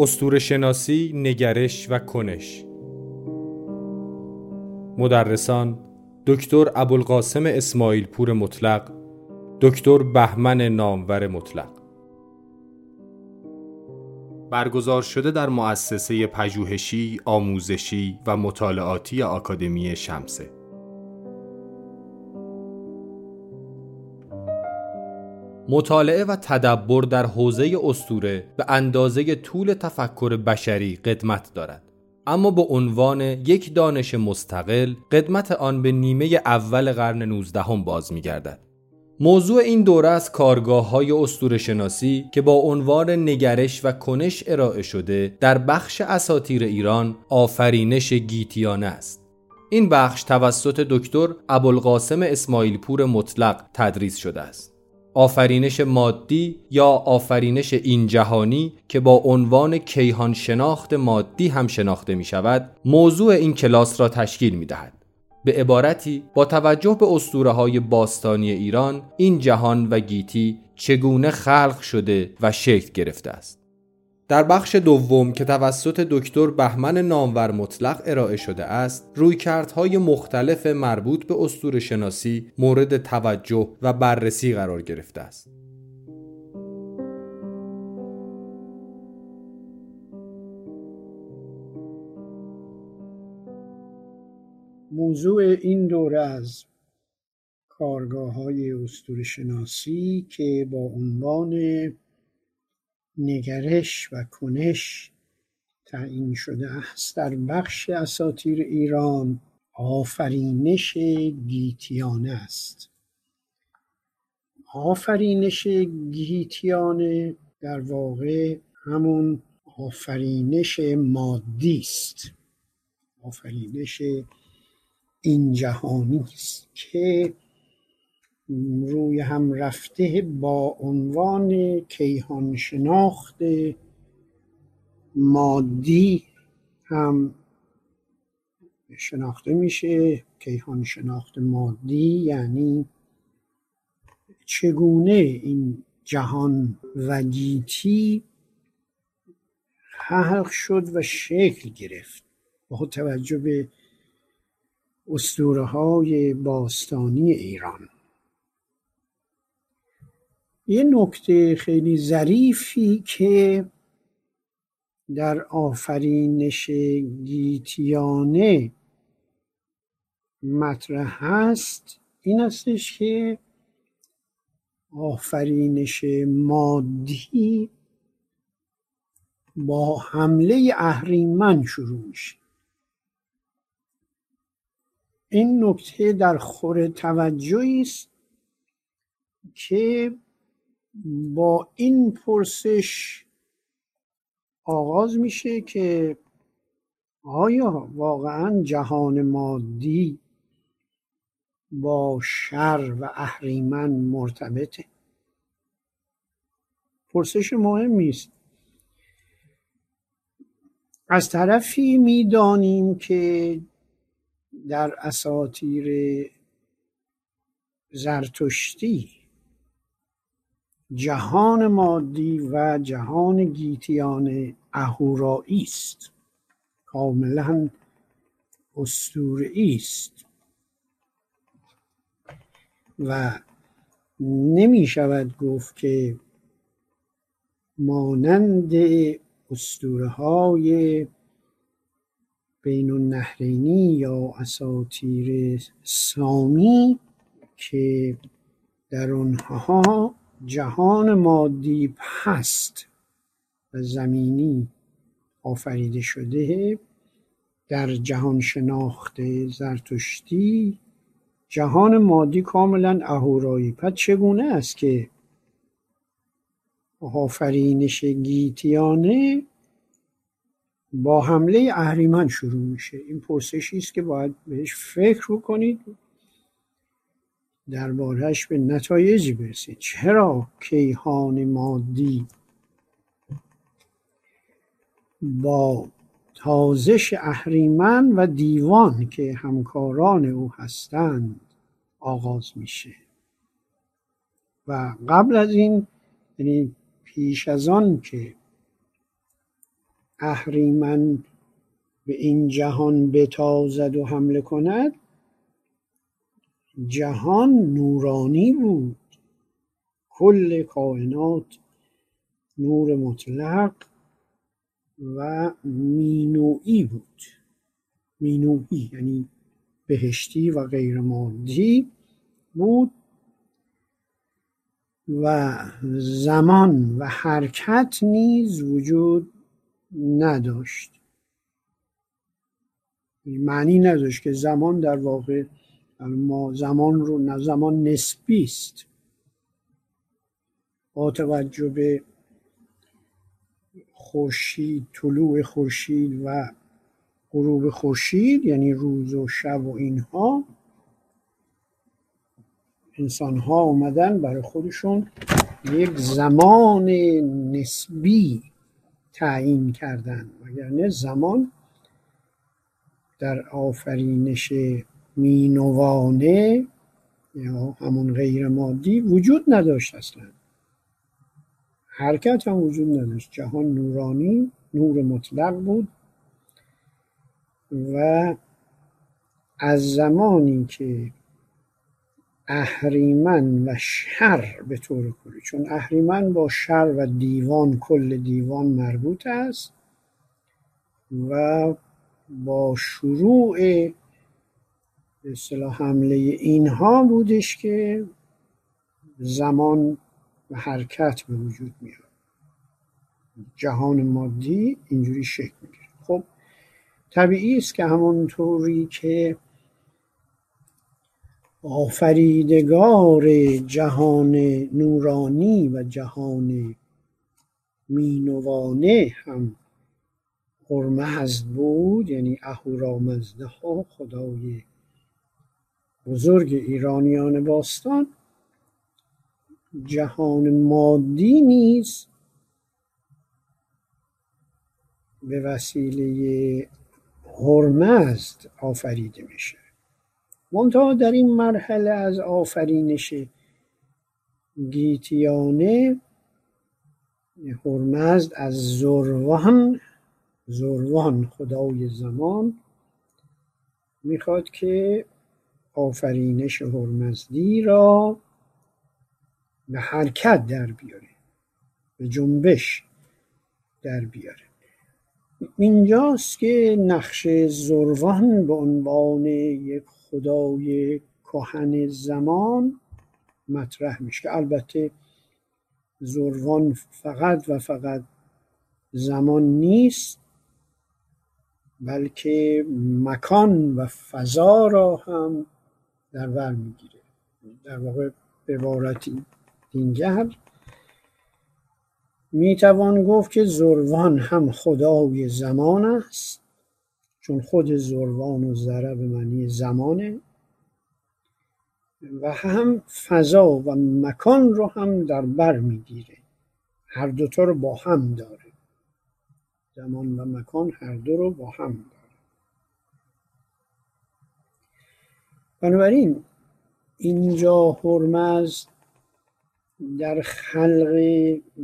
استور شناسی، نگرش و کنش. مدرسان دکتر ابوالقاسم اسماعیل پور مطلق دکتر بهمن نامور مطلق. برگزار شده در مؤسسه پژوهشی، آموزشی و مطالعاتی آکادمی شمسه. مطالعه و تدبر در حوزه استوره به اندازه طول تفکر بشری قدمت دارد اما به عنوان یک دانش مستقل قدمت آن به نیمه اول قرن 19 هم باز می گردد. موضوع این دوره از کارگاه های استور شناسی که با عنوان نگرش و کنش ارائه شده در بخش اساتیر ایران آفرینش گیتیانه است. این بخش توسط دکتر ابوالقاسم اسماعیل پور مطلق تدریس شده است. آفرینش مادی یا آفرینش این جهانی که با عنوان کیهان شناخت مادی هم شناخته می شود موضوع این کلاس را تشکیل می دهد. به عبارتی با توجه به اسطوره های باستانی ایران این جهان و گیتی چگونه خلق شده و شکل گرفته است. در بخش دوم که توسط دکتر بهمن نامور مطلق ارائه شده است رویکردهای مختلف مربوط به استور شناسی مورد توجه و بررسی قرار گرفته است. موضوع این دوره از کارگاه های استور شناسی که با عنوان نگرش و کنش تعیین شده است در بخش اساتیر ایران. آفرینش گیتیانه است. آفرینش گیتیانه در واقع همون آفرینش مادی است. آفرینش این جهانی است که روی هم رفته با عنوان کیهان شناخت مادی هم شناخته میشه. کیهان شناخت مادی یعنی چگونه این جهان و گیتی خلق شد و شکل گرفت. با توجه به اسطوره های باستانی ایران. یه نکته خیلی ظریفی که در آفرینش گیتیانه مطرح هست این استش که آفرینش مادی با حمله اهریمن شروع میشه. این نکته در خور توجهی است که با این پرسش آغاز میشه که آیا واقعا جهان مادی با شر و اهریمن مرتبطه؟ پرسش مهمی است از طرفی می‌دانیم که در اساطیر زرتشتی جهان مادی و جهان گیتیان اهورایی است. کاملا اسطوره‌ای است. و نمی شود گفت که مانند اسطوره های بین النهرینی یا اساطیر سامی که در آنها جهان مادی هست و زمینی آفریده شده در جهان شناخت زرتشتی. جهان مادی کاملا اهورایی. پس چگونه است که آفرینش گیتیانه با حمله اهریمن شروع میشه؟ این پرسشی است که باید بهش فکر کنید دربارهش به نتایجی برسید. چرا کیهان مادی با تازش اهریمن و دیوان که همکاران او هستند آغاز میشه؟ و قبل از این یعنی پیش از آن که اهریمن به این جهان بتازد و حمله کند جهان نورانی بود. کل کائنات نور مطلق و مینوعی بود. مینوعی یعنی بهشتی و غیر مادی بود و زمان و حرکت نیز وجود نداشت. معنی نداشت که زمان در واقع ما زمان رو نه زمان نسبی است. با توجه به خورشید طلوع خورشید و غروب خورشید یعنی روز و شب و اینها انسان ها اومدن برای خودشون یک زمان نسبی تعیین کردن. وگرنه زمان در آفرینش مینوانه یا همون غیر مادی وجود نداشت اصلا. حرکت هم وجود نداشت. جهان نورانی نور مطلق بود و از زمانی که اهریمن و شر به طور کلی چون اهریمن با شر و دیوان کل دیوان مربوط است و با شروع اصطلاح حمله اینها بودش که زمان و حرکت به وجود میاد. جهان مادی اینجوری شکل می‌گیره. خب طبیعی است که همونطوری که آفریدگار جهان نورانی و جهان مینوانه هم هرمزد بود یعنی اهورامزده ها خدای بزرگ ایرانیان باستان جهان مادی نیز به وسیله هرمزد آفریده میشه. منتها در این مرحله از آفرینش گیتیانه هرمزد از زروان زروان خدای زمان می‌خواد که آفرینش هرمزدی را به حرکت در بیاره به جنبش در بیاره. اینجاست که نقش زروان به عنوان یک خدای کهن زمان مطرح میشه. که البته زروان فقط و فقط زمان نیست بلکه مکان و فضا را هم در بر می‌گیره. در واقع به عبارتی دیگر می‌توان گفت که زروان هم خدای زمان است چون خود زروان و ذره به معنی زمانه. و هم فضا و مکان رو هم در بر می‌گیره. هر دوتا رو با هم داره. زمان و مکان هر دو رو با هم داره. بنابراین اینجا هرمز در خلق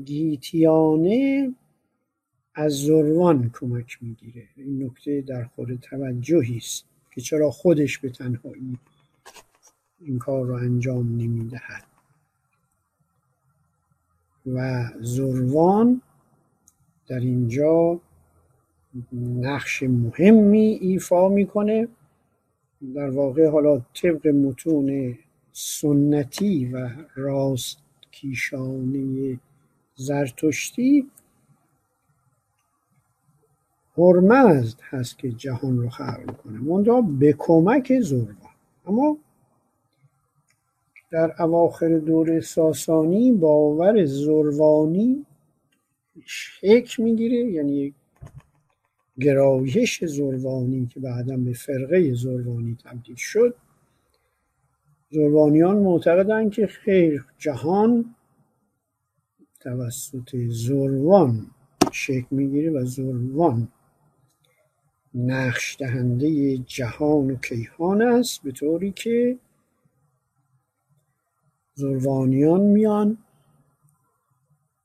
گیتیانه از زروان کمک می‌گیره. این نکته در خود توجهی است که چرا خودش به تنهایی این کار رو انجام نمی‌دهد. و زروان در اینجا نقش مهمی ایفا می‌کنه. در واقع حالا طبق متون سنتی و راست کیشانه زرتشتی هرمزد هست که جهان رو خلق می‌کنه. منتها به کمک زروان اما در اواخر دور ساسانی باور زروانی شک می‌گیره یعنی گرایش زروانی که بعدا به فرقه زروانی تبدیل شد زروانیان معتقدند که خیر جهان توسط زروان شکل می‌گیره و زروان نقش دهنده جهان و کیهان است به طوری که زروانیان میان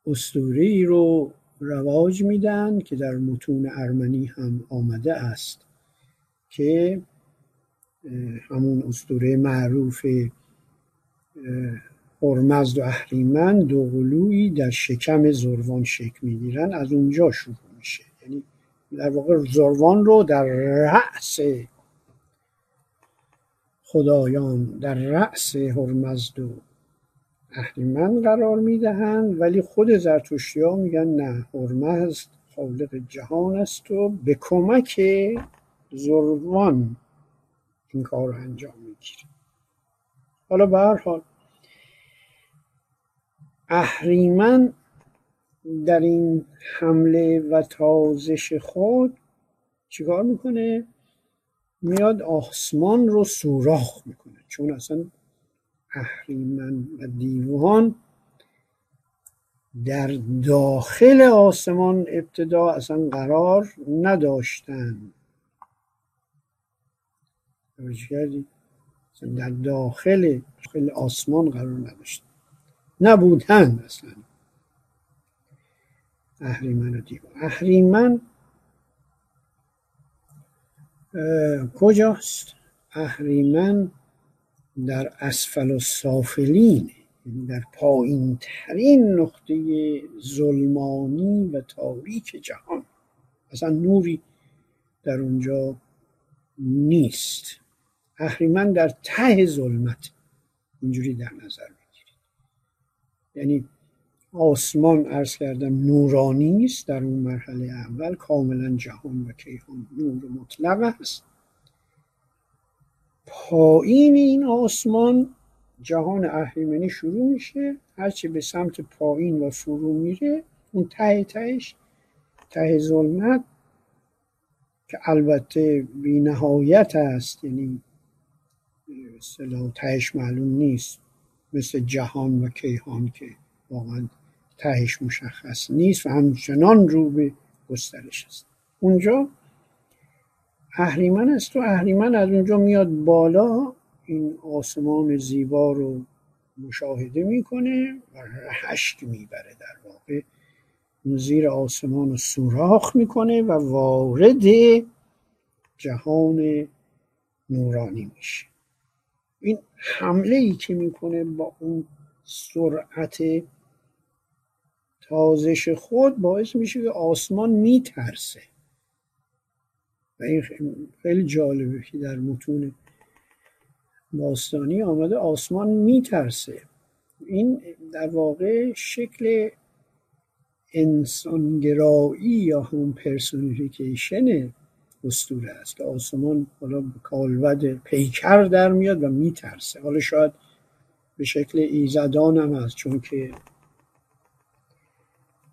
اسطوره رو رواج میدن که در متون ارمنی هم آمده است که همون اسطوره معروف هرمزد و اهریمن دو قلویی در شکم زروان شکل می‌گیرن از اونجا شروع میشه. یعنی در واقع زروان رو در رأس خدایان در رأس هرمزد و اهریمن قرار می‌دهند ولی خود زرتشتی ها میگن نه هرمزد خالق جهان است و به کمک زروان این کار رو انجام می‌گیره. حالا به هر حال اهریمن در این حمله و تازش خود چیکار می‌کنه؟ میاد آسمان رو سوراخ می‌کنه. چون اصلا اهریمن و دیوان در داخل آسمان ابتدا اصلا قرار نداشتن. کردی؟ در داخل داخل آسمان قرار نداشتن. نبودن اصلا. اهریمن و دیوان. اهریمن کجاست؟ اهریمن در اسفل و سافلین یعنی در پایین ترین نقطه ظلمانی و تاریک جهان. اصلا نوری در اونجا نیست. اهریمن در ته ظلمت اینجوری در نظر بگیرید یعنی آسمان ارز کردم نورانی است در اون مرحله اول کاملا جهان و کیهان نور مطلق است. پایین این آسمان جهان اهریمنی شروع میشه. هرچی به سمت پایین و فرو میره اون ته تهش ته ظلمت که البته بی نهایت است. یعنی تهش معلوم نیست. مثل جهان و کیهان که واقعا تهش مشخص نیست و همچنان رو به گسترش است. اونجا اهریمن است و اهریمن از اونجا میاد بالا. این آسمان زیبا رو مشاهده می‌کنه و رشک می‌بره در واقع. زیر آسمان رو سوراخ می‌کنه و وارد جهان نورانی میشه. این حمله ای که می‌کنه با اون سرعت تازش خود باعث میشه که آسمان میترسه. و این خیلی جالبه که در متون باستانی آمده آسمان میترسه. این در واقع شکل انسانگرایی یا همون پرسونیفیکیشن اسطوره است. که آسمان حالا کالبد پیکر در میاد و میترسه. حالا شاید به شکل ایزدان هم هست چون که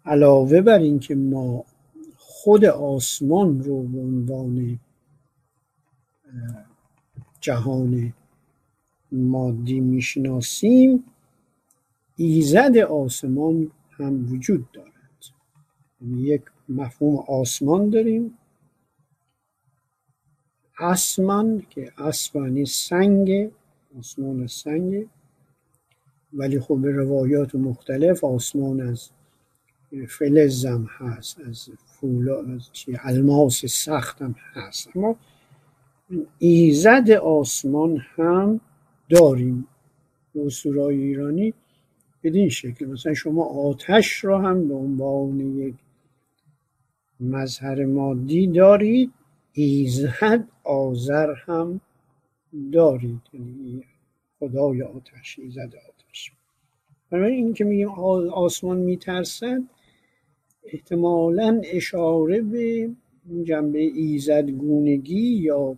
علاوه بر اینکه ما خود آسمان رو به عنوان جهان مادی می‌شناسیم ایزد آسمان هم وجود دارد. یعنی یک مفهوم آسمان داریم. آسمان که اسمانی سنگ آسمان سنگ. ولی خب به روایات مختلف آسمان از فلزم هست از فولا از چی الماس سختم هست. اما ایزد آسمان هم داریم اسطورهای ایرانی بدین شکل. مثلا شما آتش را هم به عنوان یک مظهر مادی دارید ایزد آذر هم دارید. یعنی خدای آتش ایزد آتش. برای این که میگیم آسمان میترسد احتمالا اشاره به جنبه ایزدگونگی یا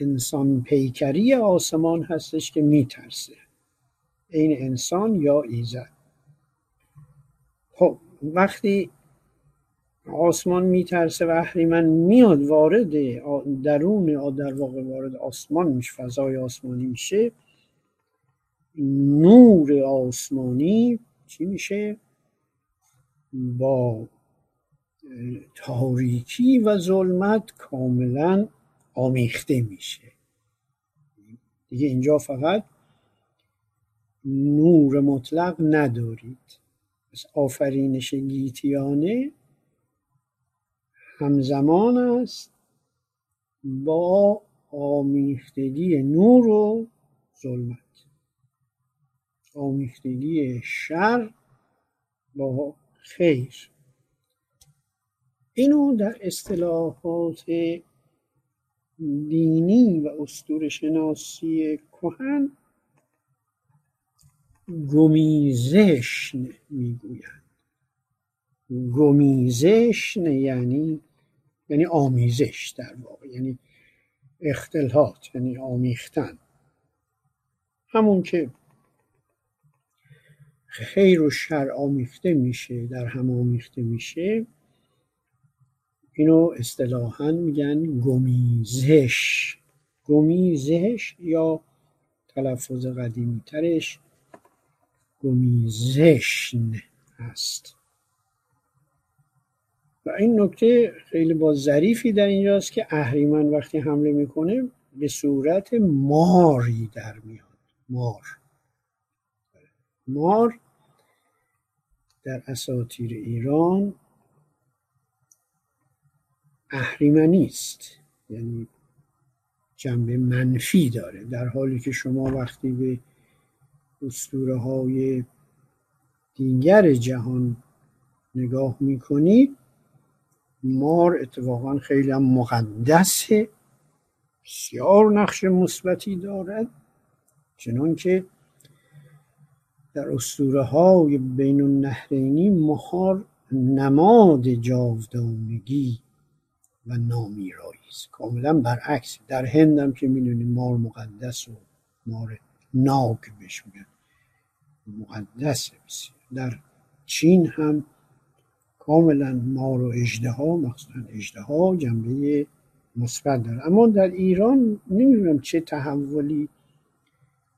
انسان پیکری آسمان هستش که میترسه. این انسان یا ایزد. خب وقتی آسمان میترسه و اهریمن میاد وارد درون در واقع وارد آسمان میشه فضای آسمانی میشه نور آسمانی چی میشه؟ با تاریکی و ظلمت کاملا آمیخته میشه. دیگه اینجا فقط نور مطلق ندارید. آفرینش گیتیانه همزمان است با آمیختگی نور و ظلمت. آمیختگی شر با خیر. اینو در اصطلاحات دینی و اسطوره شناسی کهن گمیزشن می‌گویند. گمیزشن یعنی یعنی آمیزش در واقع یعنی اختلاط یعنی آمیختن. همون که خیر و شر آمیخته میشه در هم آمیخته میشه. اینو اصطلاحا میگن گمیزش. گمیزش یا تلفظ قدیمی ترش گمیزشن هست. و این نکته خیلی با ظریفی در اینجاست که اهریمن وقتی حمله می‌کنه به صورت ماری در میاد. مار. مار در اساطیر ایران اهریمنی است. یعنی جنبه منفی داره. در حالی که شما وقتی به اسطوره های دیگر جهان نگاه می‌کنید مار اتفاقا خیلی هم مقدسه بسیار نقش مثبتی دارد چنان که در اسطوره های بین النهرینی مهار نماد جاودانگی و نامیرایی است کاملا برعکس در هندم که می‌دونید مار مقدس و مار ناک بهش میگن مقدس بسیار. در چین هم کاملا مار و اجده ها مخصوصا اجده ها جنبه مثبت داره. اما در ایران نمی‌دونم چه تحولی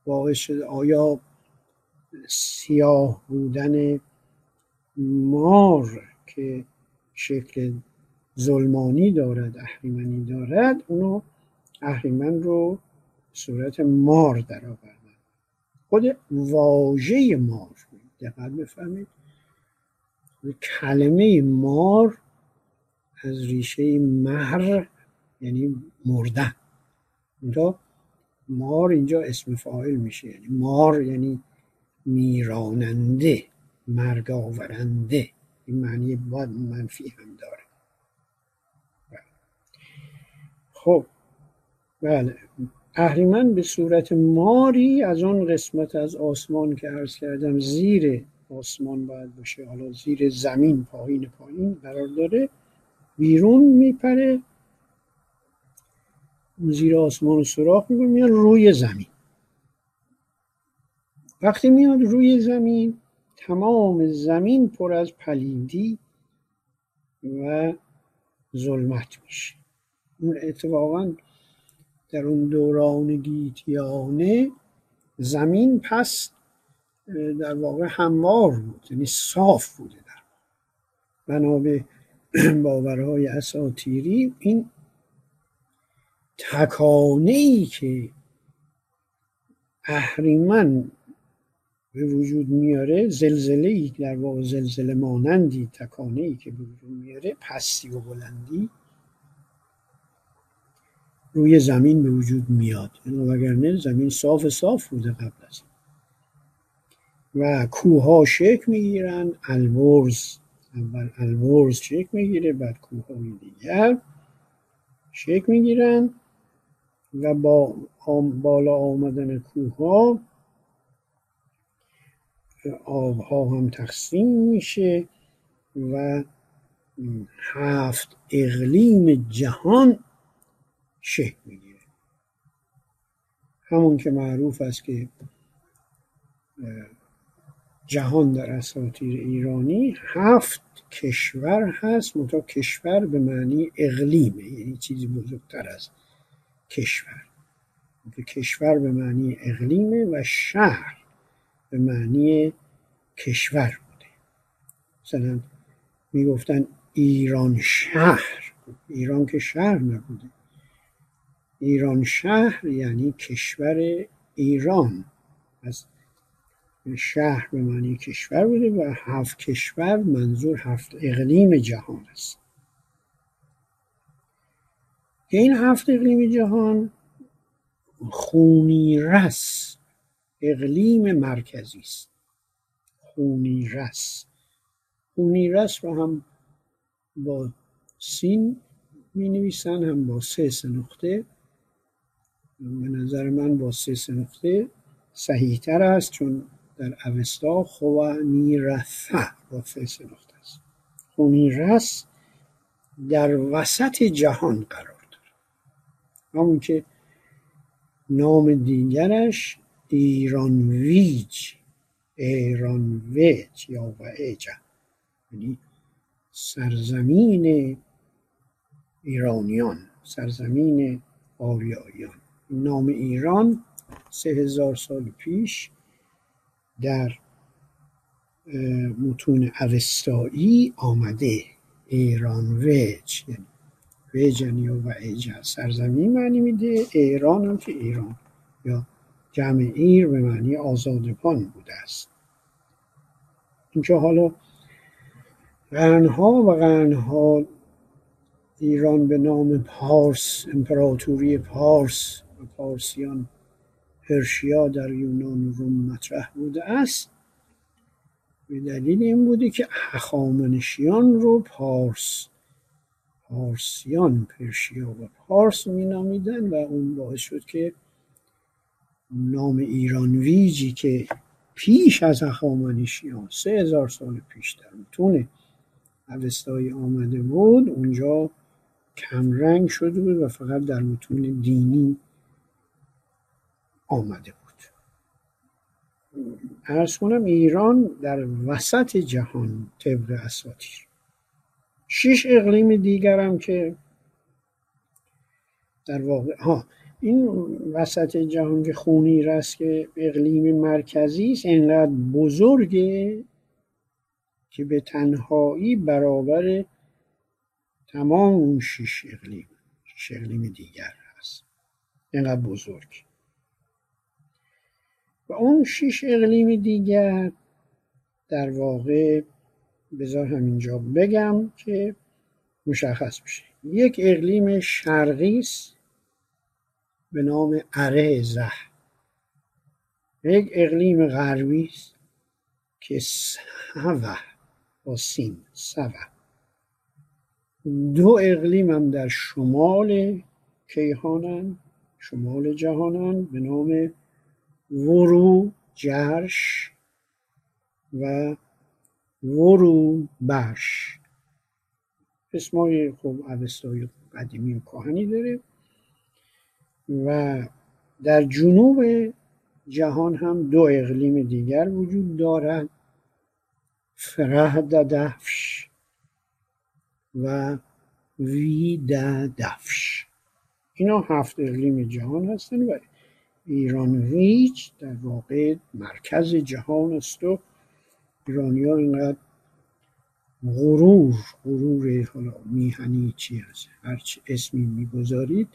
واقع شده آیا سیاه بودن مار که شکل ظلمانی دارد اهریمنی دارد اونو اهریمن رو صورت مار در آوردن خود واژه مار دقت بفهمید کلمه مار از ریشه مهر یعنی مردن. اونجا مار اینجا اسم فاعل میشه یعنی مار یعنی میراننده مرگ آورنده. این معنی باید منفی هم داره. خب بله. اهریمن به صورت ماری از اون قسمت از آسمان که عرض کردم زیر آسمان باید باشه. حالا زیر زمین پایین پایین قرار داره. بیرون میپره. زیر آسمان رو سراخ می‌کنه روی زمین. وقتی میاد روی زمین تمام زمین پر از پلیدی و ظلمت میشه. اون اتفاقا در اون دوران گیتیانه زمین پس در واقع هموار بود یعنی صاف بوده در بنا به باورهای اساتیری این تکانه که اهریمن به وجود میاره زلزله ای در واقع زلزله مانندی تکانه ای که به وجود میاره پستی و بلندی روی زمین به وجود میاد. یعنی وگرنه زمین صاف صاف بوده قبل از و کوه شکل می‌گیرن البرز اول البرز شکل می‌گیره بعد کوه های دیگر شکل می‌گیرن و با بالا آمدن کوه ها آبها هم تقسیم میشه و هفت اقلیم جهان شکل می‌گیره. همون که معروف است که جهان در اساطیر ایرانی هفت کشور هست منتها کشور به معنی اقلیمه یعنی چیزی بزرگتر از کشور. کشور به معنی اقلیمه و شهر. به معنی کشور بوده. مثلا می‌گفتن ایران شهر. ایران که شهر نبوده. ایران شهر یعنی کشور ایران. از شهر به معنی کشور بوده و هفت کشور منظور هفت اقلیم جهان است. این هفت اقلیم جهان خونی رس اقلیم مرکزی است. خونی رس خونی رس رو هم با سین می نویسن هم با سه نقطه. به نظر من با سه نقطه صحیح تر است چون در اوستا خوانی رفع با سه نقطه است. خونی رس در وسط جهان قرار داره همون که نام دیگرش ایران ویج ایران ویج. یا و ایجا یعنی سرزمین ایرانیان سرزمین آریاییان. نام ایران سه هزار سال پیش در متون اوستایی آمده. ایران ویج یعنی ویجنی و ایج سرزمین معنی میده. ایران هم که ایران یا جمع ایر به معنی آزادگان بوده است. اینجا حالا قرنها و قرنها ایران به نام پارس امپراتوری پارس و پارسیان پرشیا در یونان و روم مطرح بوده است. به دلیل این بوده که هخامنشیان رو پارس پارسیان پرشیا و پارس می نامیدن و اون باعث شد که نام ایران ویجی که پیش از هخامنشیان سه هزار سال پیش در متون اوستایی آمده بود اونجا کمرنگ شده بود و فقط در متون دینی آمده بود. ارز کنم ایران در وسط جهان طبق اساتیر شش اقلیم دیگرم که در واقع ها این وسط جهان که خونی رست که اقلیم مرکزی است اینقدر بزرگه که به تنهایی برابر تمام اون شش اقلیم شش اقلیم دیگر هست. اینقدر بزرگ. و اون شش اقلیم دیگر در واقع بذار همینجا بگم که مشخص بشه. یک اقلیم شرقی است. به نام اره زه یک اقلیم غربی است که سوه با سین سوه. دو اقلیم هم در شمال کیهانن شمال جهانن به نام ورو جرش و ورو برش. اسمای خوب اوستای قدیمی و کهنی داره و در جنوب جهان هم دو اقلیم دیگر وجود دارد فرهد دفش و دفش اینا هفت اقلیم جهان هستن و ایران ویج در واقع مرکز جهان است و ایرانی ها اینقدر غرور غرور حالا میهنی چی هست؟ هرچی اسمی می‌گذارید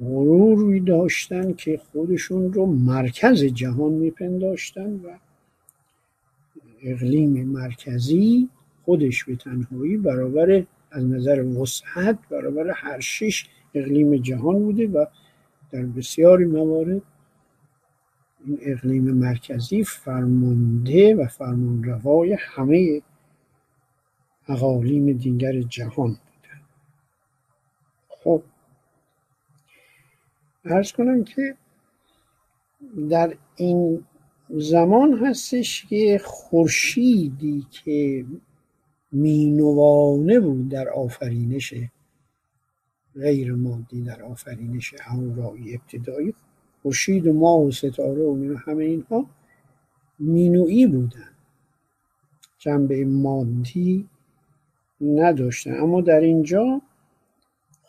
غروری داشتن که خودشون رو مرکز جهان میپنداشتن و اقلیم مرکزی خودش به تنهایی برابر از نظر وسعت برابر هر شش اقلیم جهان بوده و در بسیاری موارد این اقلیم مرکزی فرمانده و فرمانروای همه اقالیم دیگر جهان بوده خب ارز کنم که در این زمان هستش که خورشیدی که مینوانه بود در آفرینش غیر مادی در آفرینش اهورایی ابتدایی خورشید و ماه و ستاره و همه اینها مینویی بودن. جنبه مادی نداشتن. اما در اینجا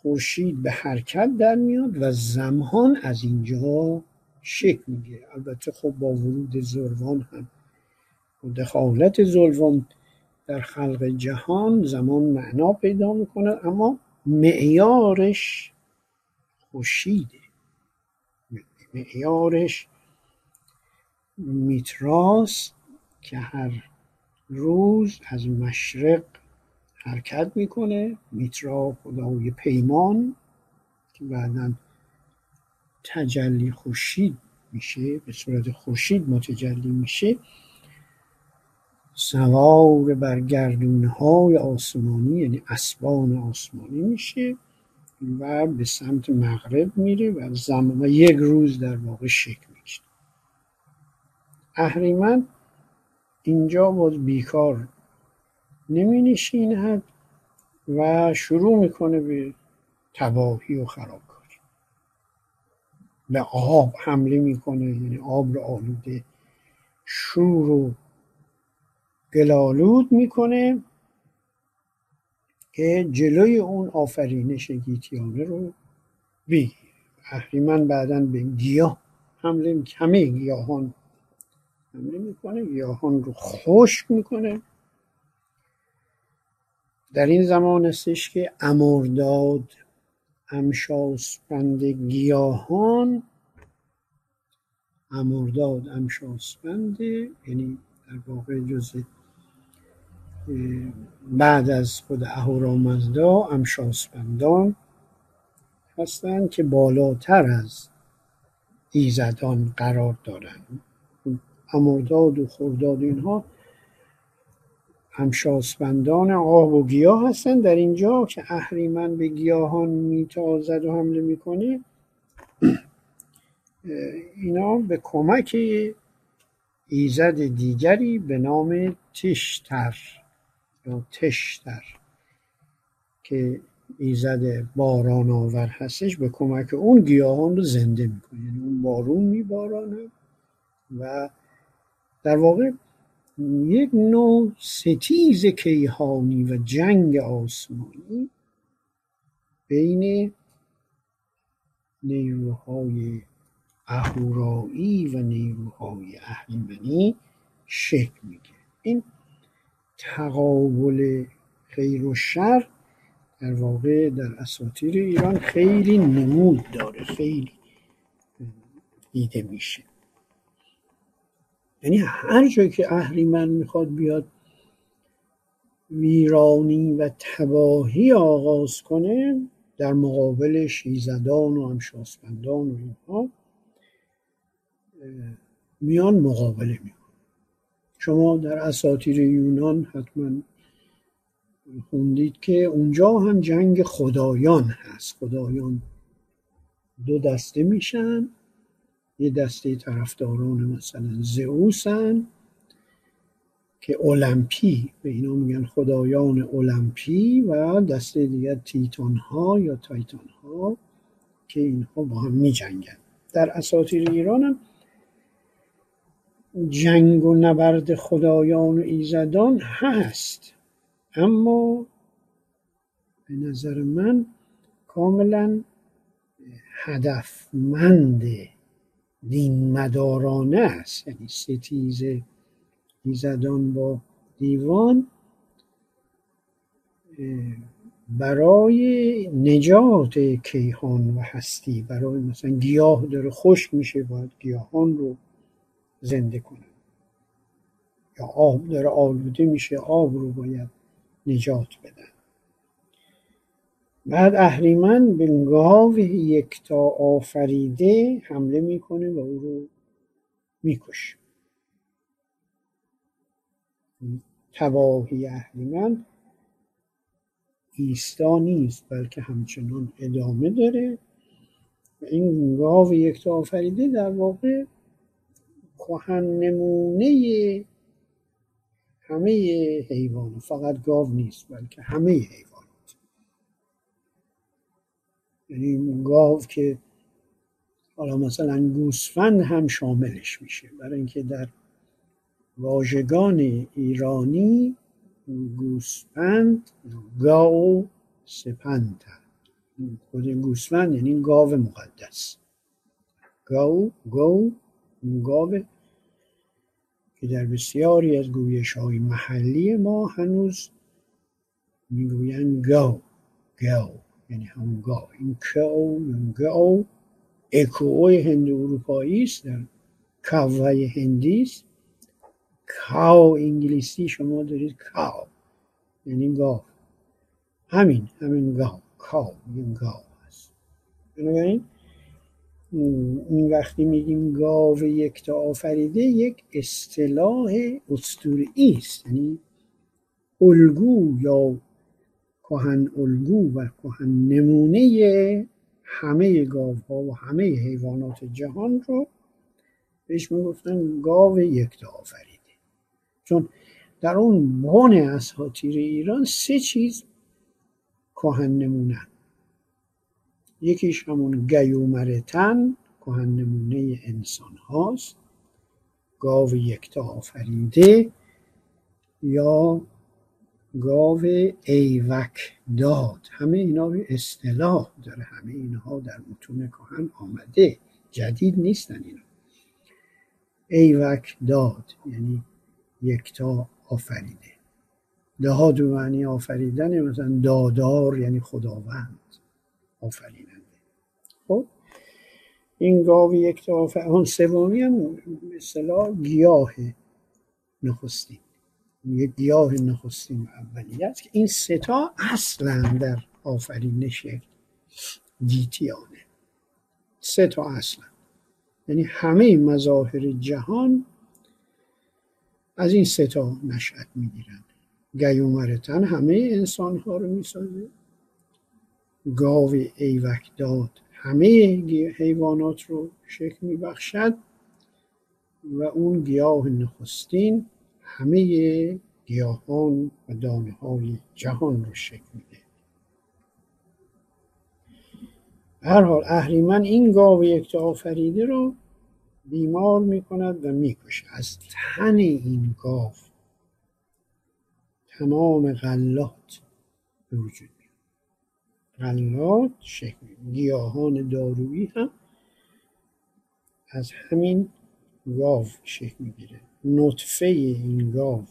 خورشید به حرکت در میاد و زمان از اینجا شکل می‌گیره. البته خب با ورود زروان هم. و دخالت زروان در خلق جهان زمان معنا پیدا می‌کنه اما معیارش خورشیده. معیارش میتراس که هر روز از مشرق حرکت می‌کنه میترا خدای پیمان که بعدا تجلی خورشید میشه به صورت خورشید متجلی میشه. سوار بر گردونه های آسمانی یعنی اسبان آسمانی میشه و به سمت مغرب میره و زمان یک روز در واقع شکل میشه اهریمن اینجا باز بیکار نمی نشیند و شروع می‌کنه به تباهی و خرابکاری. به آب حمله می‌کنه یعنی آب رو آلوده شور و گلالود می‌کنه که جلوی اون آفرینش گیتیانه رو بگیره. اهریمن بعدا به گیاه حمله همه گیاهان حمله می‌کنه گیاهان رو خشک می‌کنه. در این زمان استش که امرداد امشاسپند گیاهان امرداد امشاسپند یعنی در واقع جز بعد از خود اهورامزدا امشاسپندان هستند که بالاتر از ایزدان قرار دارند امرداد و خرداد اینها همشاسپندان آب و گیاه هستند در اینجا که اهریمن به گیاهان میتازد و حمله می‌کنه اینا به کمک ایزد دیگری به نام تشتر یا تشتر که ایزد باران آور هستش به کمک اون گیاهان رو زنده می‌کنه. یعنی اون بارون میبارانه و در واقع یک نوع ستیز کیهانی و جنگ آسمانی بین نیروهای اهورایی و نیروهای اهریمنی شکل میگه این تقابل خیر و شر در واقع در اساطیر ایران خیلی نمود داره خیلی دیده میشه. یعنی هر جایی که اهریمن می‌خواد بیاد ویرانی و تباهی آغاز کنه در مقابل شیزدان و همشاسپندان و اینها میان مقابله میکن شما در اساطیر یونان حتما خوندید که اونجا هم جنگ خدایان هست. خدایان دو دسته میشن یه دسته طرفداران مثلا زئوسن که المپی به اینا میگن خدایان المپی و دسته دیگر تیتان ها یا تایتان ها که اینها با هم می جنگن. در اساطیر ایران هم جنگ و نبرد خدایان و ایزدان هست اما به نظر من کاملا هدفمنده دین مدارانه است. یعنی ستیز ایزدان با دیوان برای نجات کیهان و هستی برای مثلا گیاه داره خشک میشه باید گیاهان رو زنده کنن یا آب داره آلوده میشه آب رو باید نجات بدن. بعد اهریمن به گاو یکتا آفریده حمله می‌کنه و او رو می‌کشه. تباهی اهریمن ایستا نیست بلکه همچنان ادامه داره و این گاو یکتا آفریده در واقع کهن نمونه همه حیوان فقط گاو نیست بلکه همه حیوان یعنی گاو که حالا مثلا گوسفند هم شاملش میشه. برای اینکه در واژگان ایرانی گوسفند گاو سپند خود گوسفند یعنی گاو مقدس. گاو گاو گاو که در بسیاری از گویش های محلی ما هنوز می‌گویند گاو گاو. یعنی همون گاو. این کو یا گاو اکوی هند اروپایی است در کاوهای هندی است. کاو انگلیسی شما دارید کاو. یعنی گاو. همین همین گاو. کاو میگیم گاو هست. بنابراین این وقتی میگیم گاو یکتا آفریده یک اصطلاح اسطوره‌ای است. یعنی الگو یا کهن الگو و کهن نمونه همه گاوها و همه حیوانات جهان رو بهش می‌گفتن گاو یکتا آفریده. چون در اون بان اساطیر ایران سه چیز کهن نمونه. یکیش همون گیومرتن کهن نمونه انسان هاست. گاو یکتا آفریده یا گاو ایوک داد. همه اینا اصطلاح داره. همه اینها در متون کهن آمده. جدید نیستن اینا. ایوک داد. یعنی یکتا آفریده. دهاد و معنی آفریدن مثلا دادار یعنی خداوند. آفریننده. خب؟ این گاو یکتا آفرین سومی هم مثلا گیاه نخستین. گیاه نخستین اولیه است که این ستا اصلا در آفرینش گیتیانه. سه تا اصلا. یعنی همه مظاهر جهان از این ستا نشأت می‌گیرن. گیومرتن همه انسان ها رو می‌سازه. گاو ایوک داد همه حیوانات رو شکل میبخشد و اون گیاه نخستین همه گیاهان و دانه های جهان رو شکل میده. هر حال اهریمن این گاو یکتا آفریده رو بیمار می‌کند و می‌کشه. از تن این گاو تمام غلات به وجود غلات شکل گیاهان دارویی هم از همین گاو شکل می‌گیره. نطفه این گاو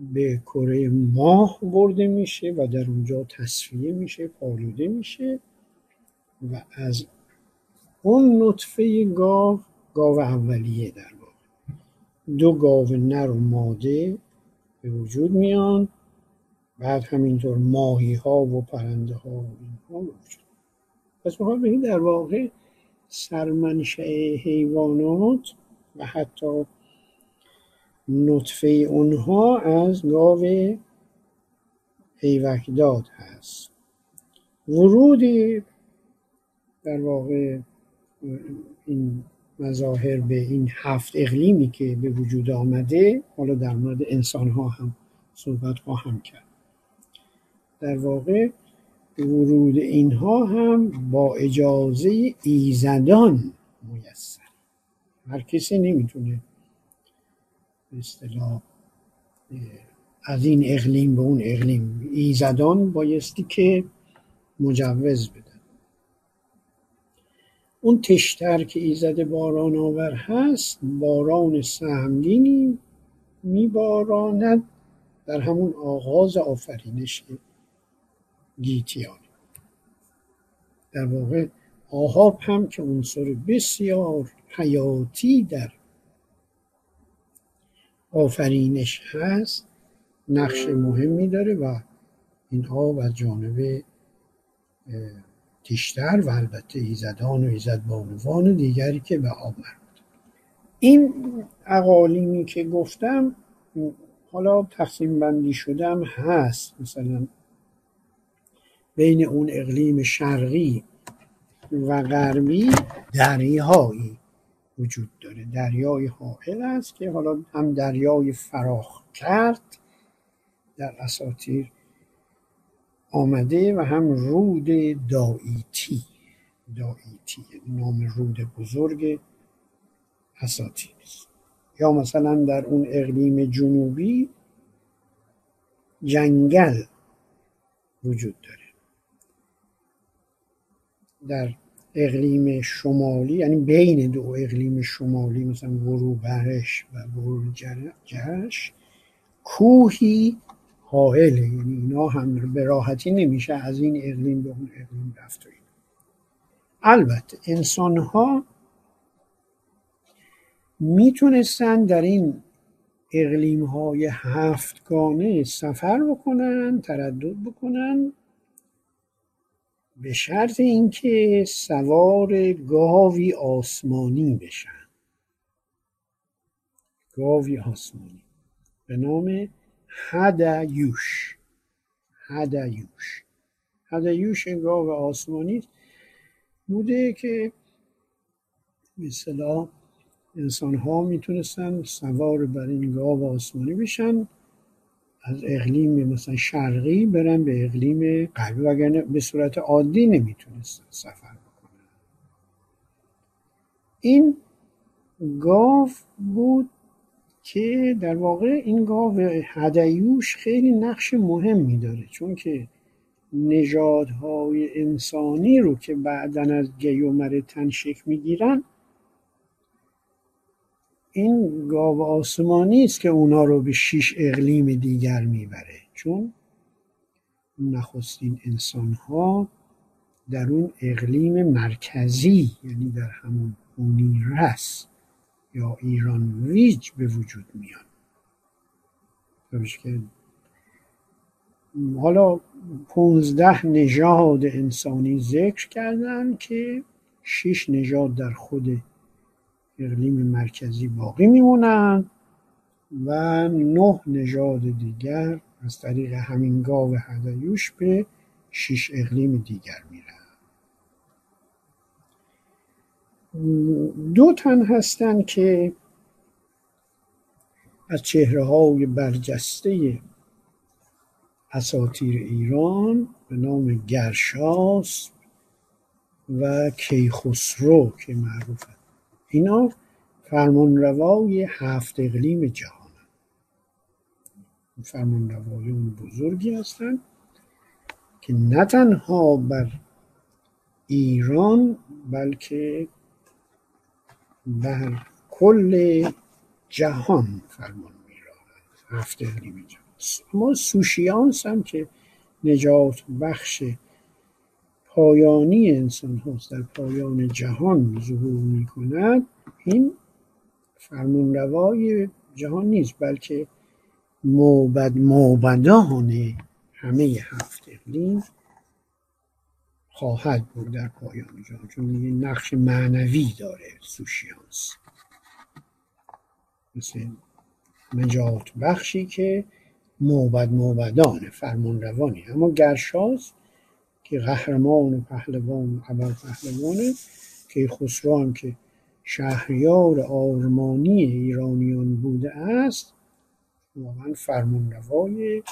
به کره ماه برده میشه و در اونجا تصفیه میشه پالوده میشه و از اون نطفه گاو گاو اولیه در واقع. دو گاو نر و ماده به وجود میان بعد همینطور ماهی ها و پرنده ها و اینها به وجود پس بخواد در واقع سرمنشأ حیوانات و حتی نطفه اونها از گاو ایوکداد هست. ورود در واقع این مظاهر به این هفت اقلیمی که به وجود آمده حالا در مورد انسان ها هم صحبت خواهم کرد. در واقع ورود اینها هم با اجازه ایزدان میسر. هر کسی نمی‌تونه به اصطلاح از این اقلیم به اون اقلیم ایزدان بایستی که مجوز بدن. اون تشتر که ایزد باران آور هست باران سهمگینی میباراند در همون آغاز آفرینش گیتیان. در واقع آهاب هم که عنصر بسیار حیاتی در آفرینش هست نقش مهمی داره و این آب از جانب تیشتر و البته ایزدان و ایزد بانوان دیگری که به آب مربوط این اقالیمی که گفتم حالا تقسیم بندی شدم هست. مثلا بین اون اقلیم شرقی و غربی دریایی. وجود داره. دریای حائل است که حالا هم دریای فراخ کرد در اساطیر آمده و هم رود داییتی داییتی یعنی نام رود بزرگ اساطیر است. یا مثلا در اون اقلیم جنوبی جنگل وجود داره. در اقلیم شمالی یعنی بین دو اقلیم شمالی مثلا وروبرش و وروجرش کوهی حائله یعنی اینا هم به راحتی نمیشه از این اقلیم به اون اقلیم رفت البته انسان ها می‌تونستن در این اقلیم های هفتگانه سفر بکنن تردد بکنن به شرط اینکه سوار گاوی آسمانی بشن. گاوی آسمانی. به نام هدیوش. هدیوش. هدیوش گاو آسمانی بوده که مثلا انسان ها می‌تونستن سوار بر این گاو آسمانی بشن. از اقلیم مثلا شرقی برن به اقلیم غربی وگرنه به صورت عادی نمی‌تونستن سفر بکنن این گاو بود که در واقع این گاو هدیوش خیلی نقش مهمی داره چون که نژادهای انسانی رو که بعدا از گیومر تن شکل می‌گیرن این گاو آسمانی است که اونا رو به شش اقلیم دیگر می‌بره. چون نخستین انسان ها در اون اقلیم مرکزی یعنی در همون اونیرس یا ایران ویج به وجود میان. حالا پونزده نژاد انسانی ذکر کردن که شش نژاد در خود اقلیم مرکزی باقی میمونند و نه نژاد دیگر از طریق همین گاو هدیوش به شش اقلیم دیگر میرن. دو تن هستند که از چهره های برجسته اساتیر ایران به نام گرشاس و کیخسرو که معروف اینا فرمانروای هفت اقلیم جهان فرمانروای اون بزرگی هستند که نه تنها بر ایران بلکه بر کل جهان فرمان میراند هفت اقلیم جهان. اما سوشیانس هم که نجات بخش پایانی انسان هاست در پایان جهان ظهور می کند این فرمانروای جهان نیست بلکه موبد موبدان همه هفت اقلیم خواهد بود در پایان جهان چون میگه نقش معنوی داره سوشیانس. مثل نجات بخشی که موبد موبدان فرمان روانی اما گرشاست که قهرمان و پهلوان و پهلوانه که خسرو که شهریار آرمانی ایرانیان بوده است واقعا فرمانروای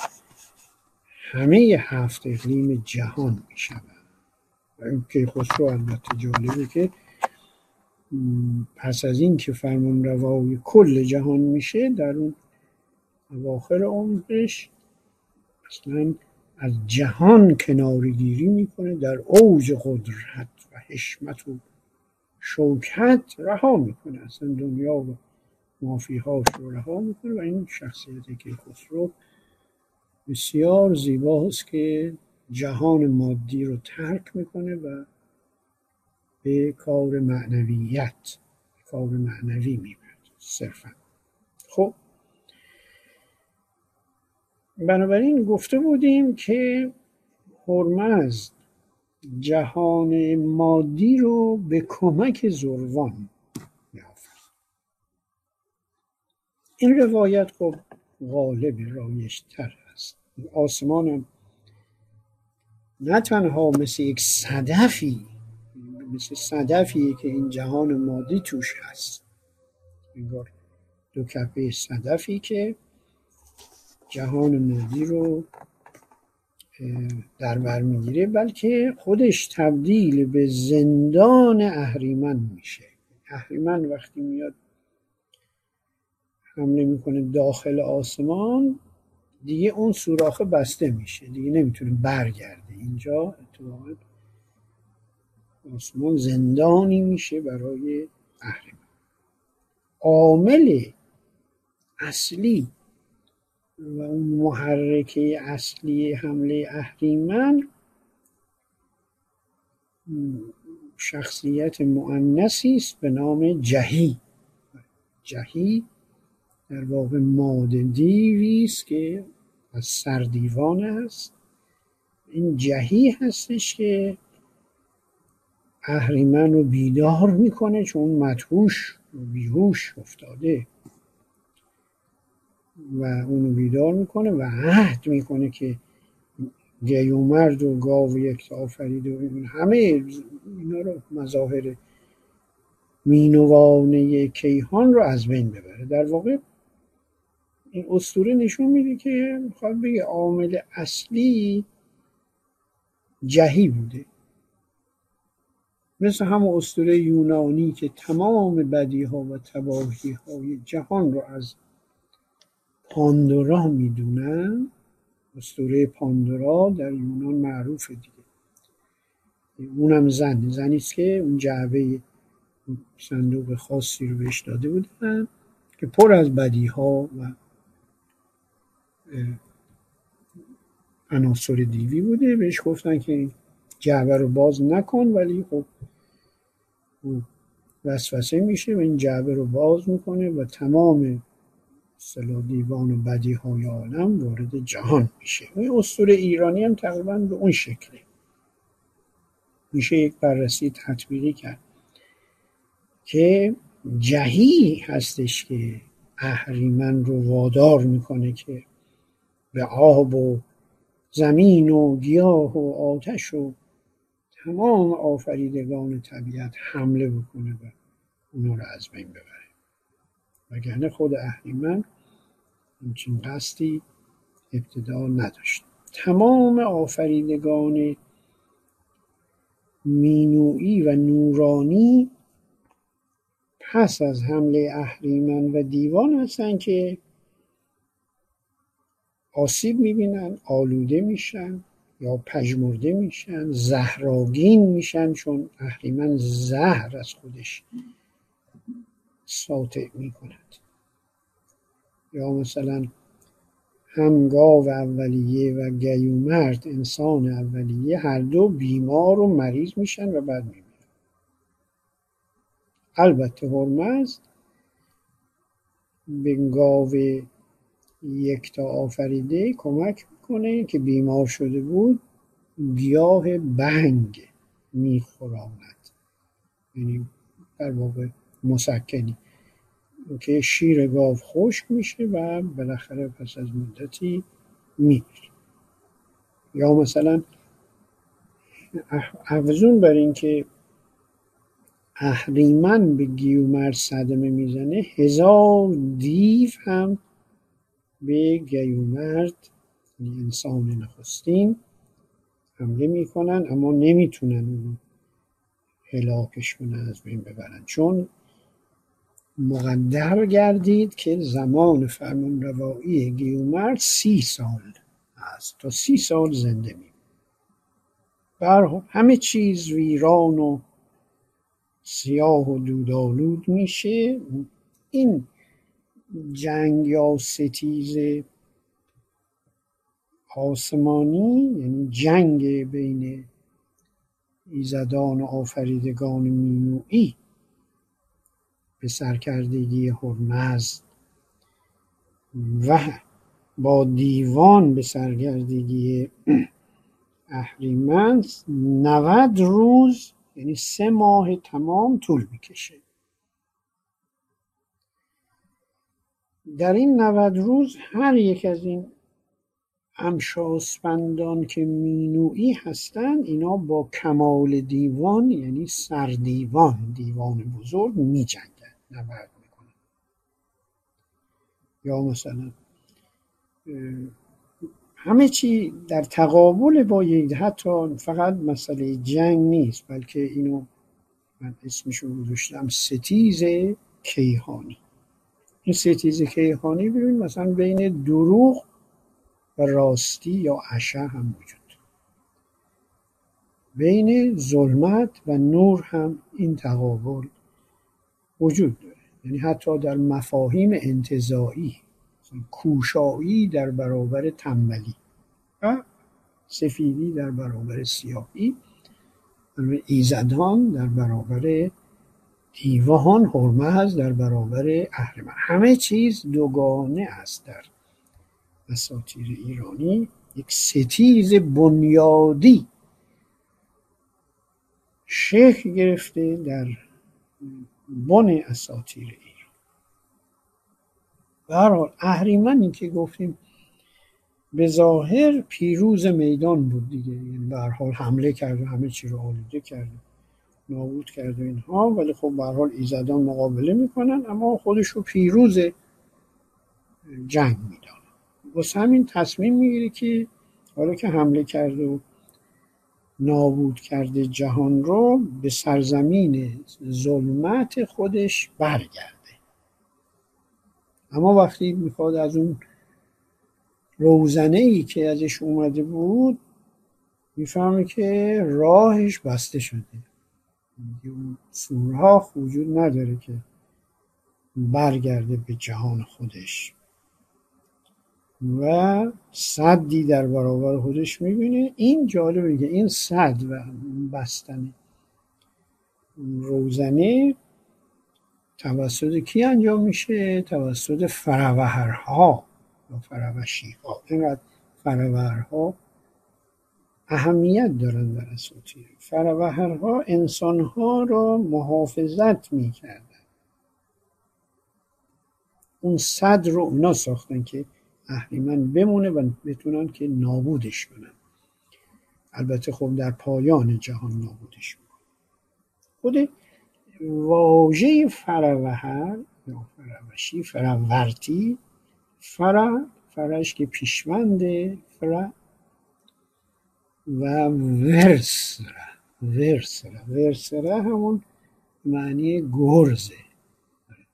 همه هفت اقلیم جهان می شود که خسرو البته جالبه که پس از این که فرمان روای کل جهان میشه در اون اواخر عمرش اصلا از جهان کنارگیری می‌کنه در اوج قدرت و حشمت و شوکت رها می‌کنه. اصلا دنیا و مافیهاش رو رها می‌کنه و این شخصیت که خسرو بسیار زیباست که جهان مادی رو ترک می‌کنه و به کار معنویت کار معنوی می‌برد صرفا. خب؟ بنابراین گفته بودیم که هرمز جهان مادی رو به کمک زروان یافت این روایت خب غالب رایشتر است. آسمان نه تنها مثل یک صدفی مثل صدفی که این جهان مادی توش هست. انگار دو کپه صدفی که جهان مادی رو در بر می‌گیره بلکه خودش تبدیل به زندان اهریمن میشه. اهریمن وقتی میاد حمله می‌کنه داخل آسمان دیگه اون سوراخ بسته میشه. دیگه نمی‌تونه برگرده. اینجا اتفاقا آسمان زندانی میشه برای اهریمن. عامل اصلی و اون محرکه اصلی حمله اهریمن شخصیت مؤنثی است به نام جهی. جهی در واقع ماده دیوی است که از سردیوان است. این جهی هستش که اهریمن رو بیدار می‌کنه چون مدهوش و بیهوش افتاده. و اونو بیدار می‌کنه و عهد می‌کنه که مرد و گاو و یک آفرید و همه اینا رو مظاهر مینوانه کیهان رو از بین ببره. در واقع این استوره نشون میده که می‌خواد بگه عامل اصلی جهی بوده. مثل همون اسطوره یونانی که تمام بدی ها و تباهی های جهان رو از پاندورا می‌دونن؟ اسطوره پاندورا در یونان معروفه دیگه. اونم زن زنی است که اون جعبه صندوق خاصی رو بهش داده بودن که پر از بدی ها و عناصر دیوی بوده. بهش گفتن که جعبه رو باز نکن ولی خب وسوسه میشه و این جعبه رو باز می‌کنه و تمام سلا دیوان بدی های عالم وارد جهان میشه. و اسطوره ایرانی هم تقریبا به اون شکله. میشه یک بررسی تطبیقی کرد که جهی هستش که اهریمن رو وادار می‌کنه که به آب و زمین و گیاه و آتش و تمام آفریدگان طبیعت حمله بکنه و اونا رو از بین ببره. وگرنه خود اهریمن همچین قصدی ابتدا نداشت. تمام آفریدگان مینوئی و نورانی پس از حمله اهریمن و دیوان هستن که آسیب می‌بینن آلوده میشن یا پژمرده میشن زهراگین میشن چون اهریمن زهر از خودش ساطع می‌کند. یا مثلا هم گاو اولیه و گیومرد انسان اولیه هر دو بیمار و مریض میشن و بعد میمیرن. البته هرمزد به گاو یکتا آفریده کمک می‌کنه که بیمار شده بود گیاه بنگ میخوراند. یعنی در واقع مسکنی. که شیر گاو خشک میشه و بالاخره پس از مدتی میمیره. یا مثلا افزون بر اینکه اهریمن به گیومرد صدمه می‌زنه هزار دیو هم به گیومرد یعنی انسان نخستین حمله می‌کنن اما نمی‌تونن اونو هلاکش کنن از بین ببرن. چون مقدر گردید که زمان فرمان روایی گیومرد سی سال است تا سی سال زنده می بر همه چیز ویران و سیاه و دودالود میشه. این جنگ یا ستیز آسمانی یعنی جنگ بین ایزدان و آفریدگان مینوئی به سرکردگی هرمز و با دیوان به سرکردگی اهریمن 90 روز یعنی سه ماه تمام طول می‌کشه. در این 90 روز هر یک از این امشاسپندان که مینوئی هستند اینا با کمال دیوان یعنی سردیوان دیوان بزرگ می جنگن نبرد می‌کنن یا مثلا همه چی در تقابل با یک حتی فقط مسئله جنگ نیست بلکه اینو من اسمشو گذاشتم ستیز کیهانی. این ستیز کیهانی ببین مثلا بین دروغ و راستی یا عشه هم وجود. بین ظلمت و نور هم این تقابل وجود داره. یعنی حتی در مفاهیم انتظایی کوشایی در برابر تنبلی و سفیدی در برابر سیاهی ایزدان در برابر دیوان هست در برابر اهرمن. همه چیز دوگانه است در اساطیر ایرانی. یک ستیز بنیادی شکل گرفته در بن اساطیر ایران. به اهریمنی که گفتیم به ظاهر پیروز میدان بود دیگه. یعنی به حال حمله کرد و همه چی رو آلوده کرد نابود کرد و اینها. ولی خب به هر حال ایزدان مقابله می‌کنن اما خودش رو پیروز جنگ میدانه. واسه همین تصمیم می‌گیره که حالا که حمله کرد و نابود کرده جهان رو به سرزمین ظلمت خودش برگرده. اما وقتی می‌خواد از اون روزنه ای که ازش اومده بود می‌فهمه که راهش بسته شده. اون سورها وجود نداره که برگرده به جهان خودش. و صدی در برابر خودش می‌بینه. این جالبه که این صد و بستن روزنه توسط کی انجام میشه؟ توسط فروهرها یا فروشی ها اینقدر فروهرها اهمیت دارن در اساطیر فروهرها انسانها را محافظت می‌کردن. اون صد رو اونا ساختن که اهریمن بمونه و بتونن که نابودش کنن. البته خب در پایان جهان نابودش کنن خود واژه فروهر یا فروشی فرورتی فر فرش که پیشونده فر و ورسره. ورسره. ورسره همون معنی گرزه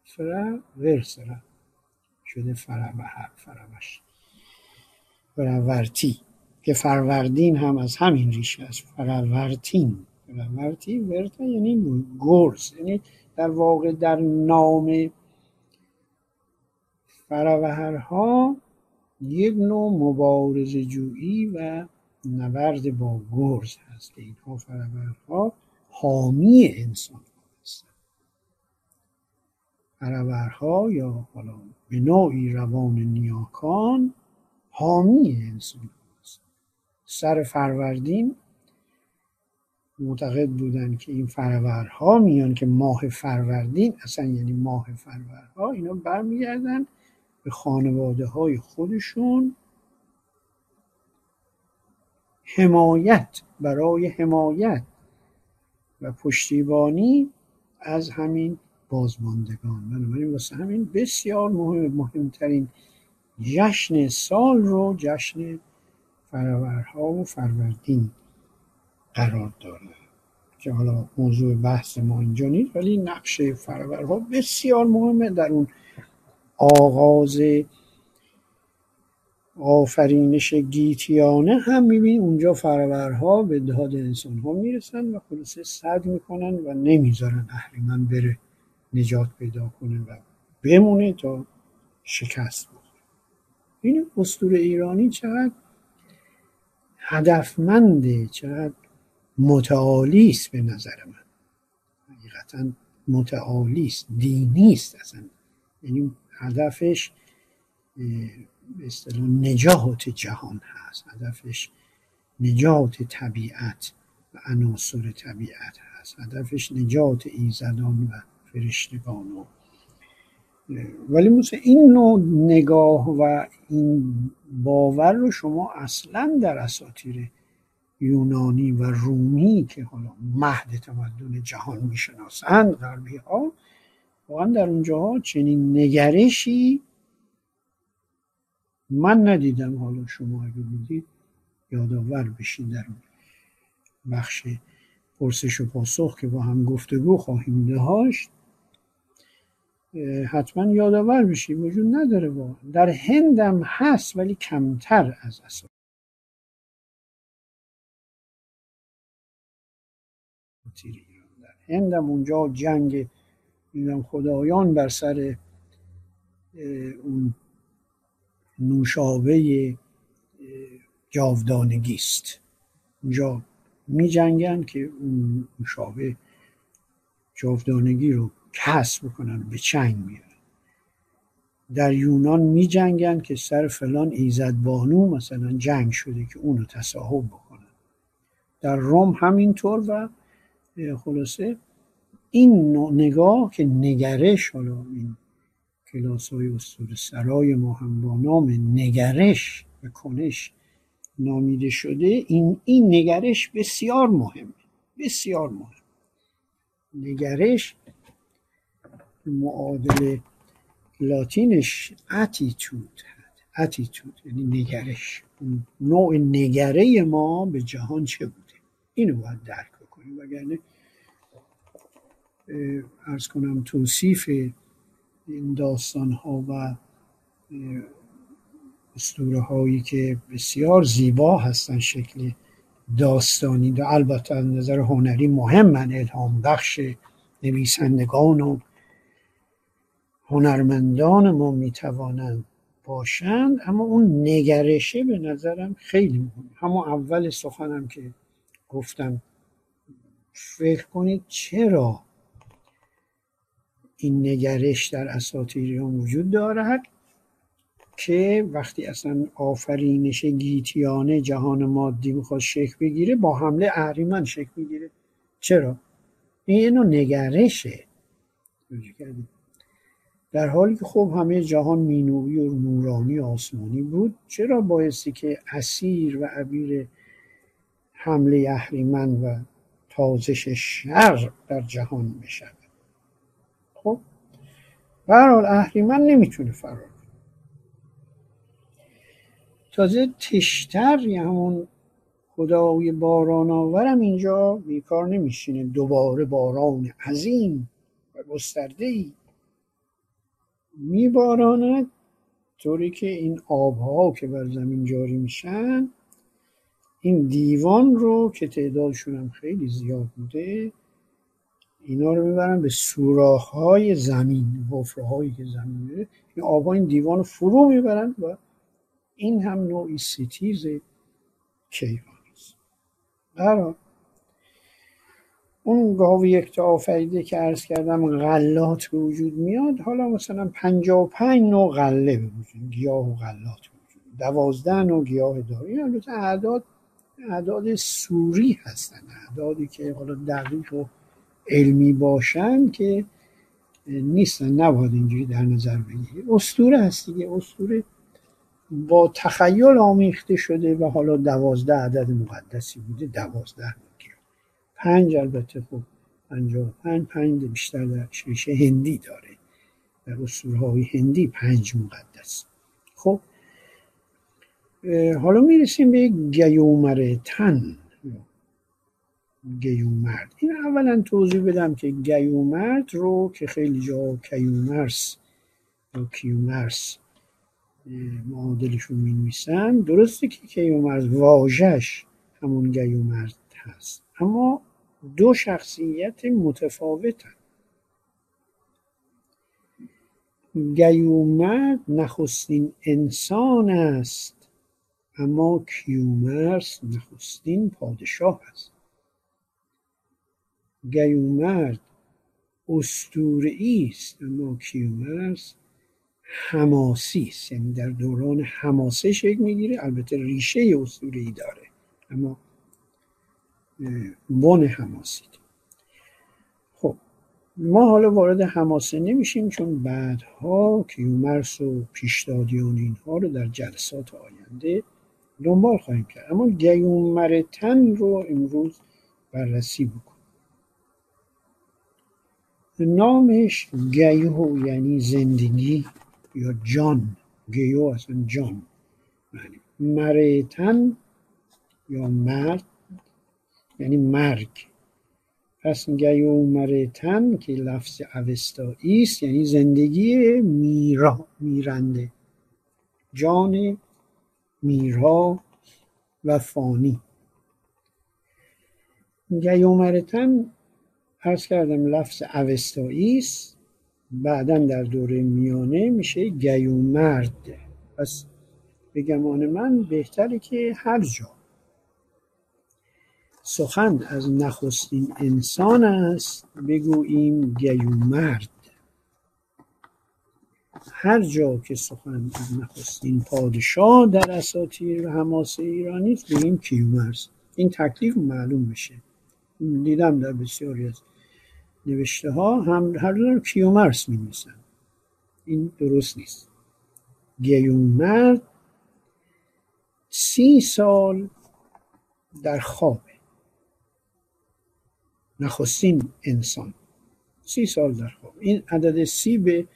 فر ورسره. شده فروهر فروش فرورتی. که فروردین هم از همین ریشه است. فرورتین. فرورتی ورته یعنی گرز. یعنی در واقع در نام فروهرها یک نوع مبارز جویی و نبرد با گرز هست. اینها فروهرها حامی انسان فروهرها یا حالا به نوعی روان نیاکان حامی انسان هست سر فروردین معتقد بودن که این فروردها میان که ماه فروردین اصلا یعنی ماه فروردها اینا برمیگردن به خانواده های خودشون حمایت برای حمایت. و پشتیبانی از همین بازماندگان. بنابراین واسه همین بسیار مهم مهمترین جشن سال رو جشن فرورها و فروردین قرار داره. که حالا موضوع بحث ما اینجا نیست ولی نقش فرورها بسیار مهمه در اون آغاز آفرینش گیتیانه هم می‌بینیم اونجا فرورها به داد انسان ها می‌رسن و خلاصه صد می‌کنن و نمی‌ذارن اهریمن بره. نجات پیدا کنه و بمونه تا شکست بخوره. این اسطور ایرانی چقدر هدفمنده چقدر متعالی است به نظر من. حقیقتا متعالی است دینی است اصلا. یعنی هدفش به اصطلاح نجات جهان هست. هدفش نجات طبیعت و عناصر طبیعت هست. هدفش نجات ایزدان و فرشتگان و ولی مثل این نوع نگاه و این باور رو شما اصلا در اساطیر یونانی و رومی که حالا مهد تمدن جهان می‌شناسند غربی ها واقعا در اونجاها چنین نگرشی من ندیدم. حالا شما اگه دیدید یادآور بشین در بخش پرسش و پاسخ که با هم گفتگو خواهیم داشت. حتما یادآور بشی وجود نداره با در هندم هست ولی کمتر از اصلا در هندم اونجا جنگ خدایان بر سر اون نوشابه جاودانگی است. اونجا می جنگن که اون نوشابه جاودانگی رو کسب بکنن به چنگ میارن در یونان می جنگن که سر فلان ایزد بانو مثلا جنگ شده که اونو تصاحب بکنن. در روم همینطور و خلاصه این نگاه که نگرش حالا این کلاس های استور سرای ما هم با نام نگرش و کنش نامیده شده این, این نگرش بسیار مهمه بسیار مهم نگرش معادل لاتینش اتیتود اتیتود یعنی نگرش. نوع نگره ما به جهان چه بوده؟ اینو باید درک بکنیم. وگرنه ارز کنم توصیف این داستان ها و اسطوره هایی که بسیار زیبا هستن شکل داستانی و البته از نظر هنری مهمن الهام بخش نویسندگان و هنرمندان ما می‌توانند باشند اما اون نگرشه به نظرم خیلی مهم همون اول سخنم که گفتم. فکر کنید چرا این نگرش در اساطیریان وجود دارد؟ که وقتی اصلا آفرینش گیتیانه جهان مادی می‌خواد شکل بگیره با حمله اهریمن شکل می‌گیره. چرا؟ این نگرشه. در حالی که خب همه جهان مینوی و نورانی آسمانی بود چرا بایستی که اسیر و عبیر حمله اهریمن و تازش شر در جهان بشود؟ خب برحال اهریمن نمی‌تونه فرار تازه تشتر یه همون خدای باران آورم اینجا بیکار نمیشینه. دوباره باران عظیم و گسترده ای میباراند. طوری که این آبها که بر زمین جاری میشن این دیوان رو که تعدادشون هم خیلی زیاد بوده اینا رو می‌برن به سوراخ های زمین حفره هایی که زمین میره این آبها این دیوان رو فرو می‌برن و این هم نوعی ستیز کیهان است. اون گاو یک آفریده که عرض کردم غلات به وجود میاد حالا مثلا پنجا و پنج نوع غله به وجود گیاه و غلات به وجود. دوازده نوع گیاه داری البته اعداد اعداد سوری هستن. اعدادی که حالا دقیق و علمی باشن که نیستن نباید اینجوری در نظر بگیری. اسطوره هست دیگه. اسطوره با تخیل آمیخته شده و حالا دوازده عدد مقدسی بوده دوازده پنج البته خب پنجاه پنج پنج بیشتر در ریشه هندی داره. در های هندی پنج مقدس. خب حالا می‌رسیم به گیومر تن. گیومرد. این اولا توضیح بدم که گیومرد رو که خیلی جا کیومرس یا کیومرس معادلشون می نویسن درسته که کیومرز واژش همون گیومرد هست. اما دو شخصیت متفاوتن. گیومرد نخستین انسان است اما کیومرس نخستین پادشاه است. گیومرد استورعی است اما کیومرس حماسی است. یعنی در دوران حماسه شکل می‌گیره البته ریشه اسطوره‌ای داره اما بن حماسی خب ما حالا وارد حماسه نمیشیم چون بعدها کیومرس و پیشدادیان اینها رو در جلسات آینده دنبال خواهیم کرد. اما گیومرتن رو امروز بررسی بکن نامش گیو یعنی زندگی یا جان. گیو اصلا جان. معنی مرتن یا مرد یعنی مرگ. پس گیو مرتن که لفظ اوستایی است یعنی زندگی میرا میرنده. جان میرا و فانی. گیومرتن ارز کردم لفظ اوستایی است. بعدا در دوره میانه میشه گیومرد. پس به گمان من بهتره که هر جا. سخن از نخستین انسان است بگوییم گیومرد. هر جا که سخن از نخستین پادشاه در اساطیر حماسه ایرانی است بگیم کیومرث این تکلیف معلوم بشه دیدم در بسیاری از نوشته ها هم هر دو کیومرث می این درست نیست. گیومرد سی سال در خوابه نخستین انسان. سی سال در خواب. این عدد سی به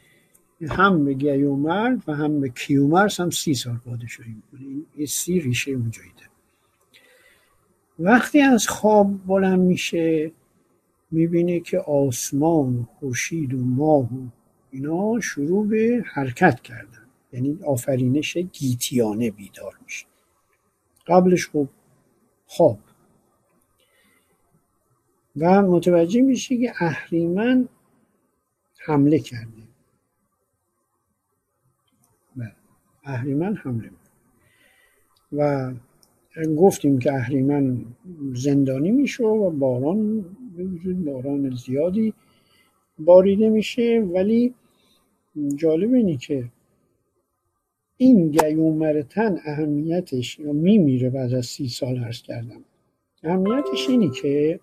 هم به گیومرد و هم به کیومرس هم سی سال پادشاهی می‌کنه. این سی ریشه اونجایی وقتی از خواب بلند میشه می‌بینه که آسمان و خورشید و ماه و اینا شروع به حرکت کردن. یعنی آفرینش گیتیانه بیدار میشه. قبلش خب خواب. و متوجه میشه که اهریمن حمله کرده. بله، اهریمن حمله و گفتیم که اهریمن زندانی میشه و باران باران زیادی باریده میشه ولی جالب اینه که این گیومرتن اهمیتش یا میمیره بعد از سی سال عرض کردم. اهمیتش اینی که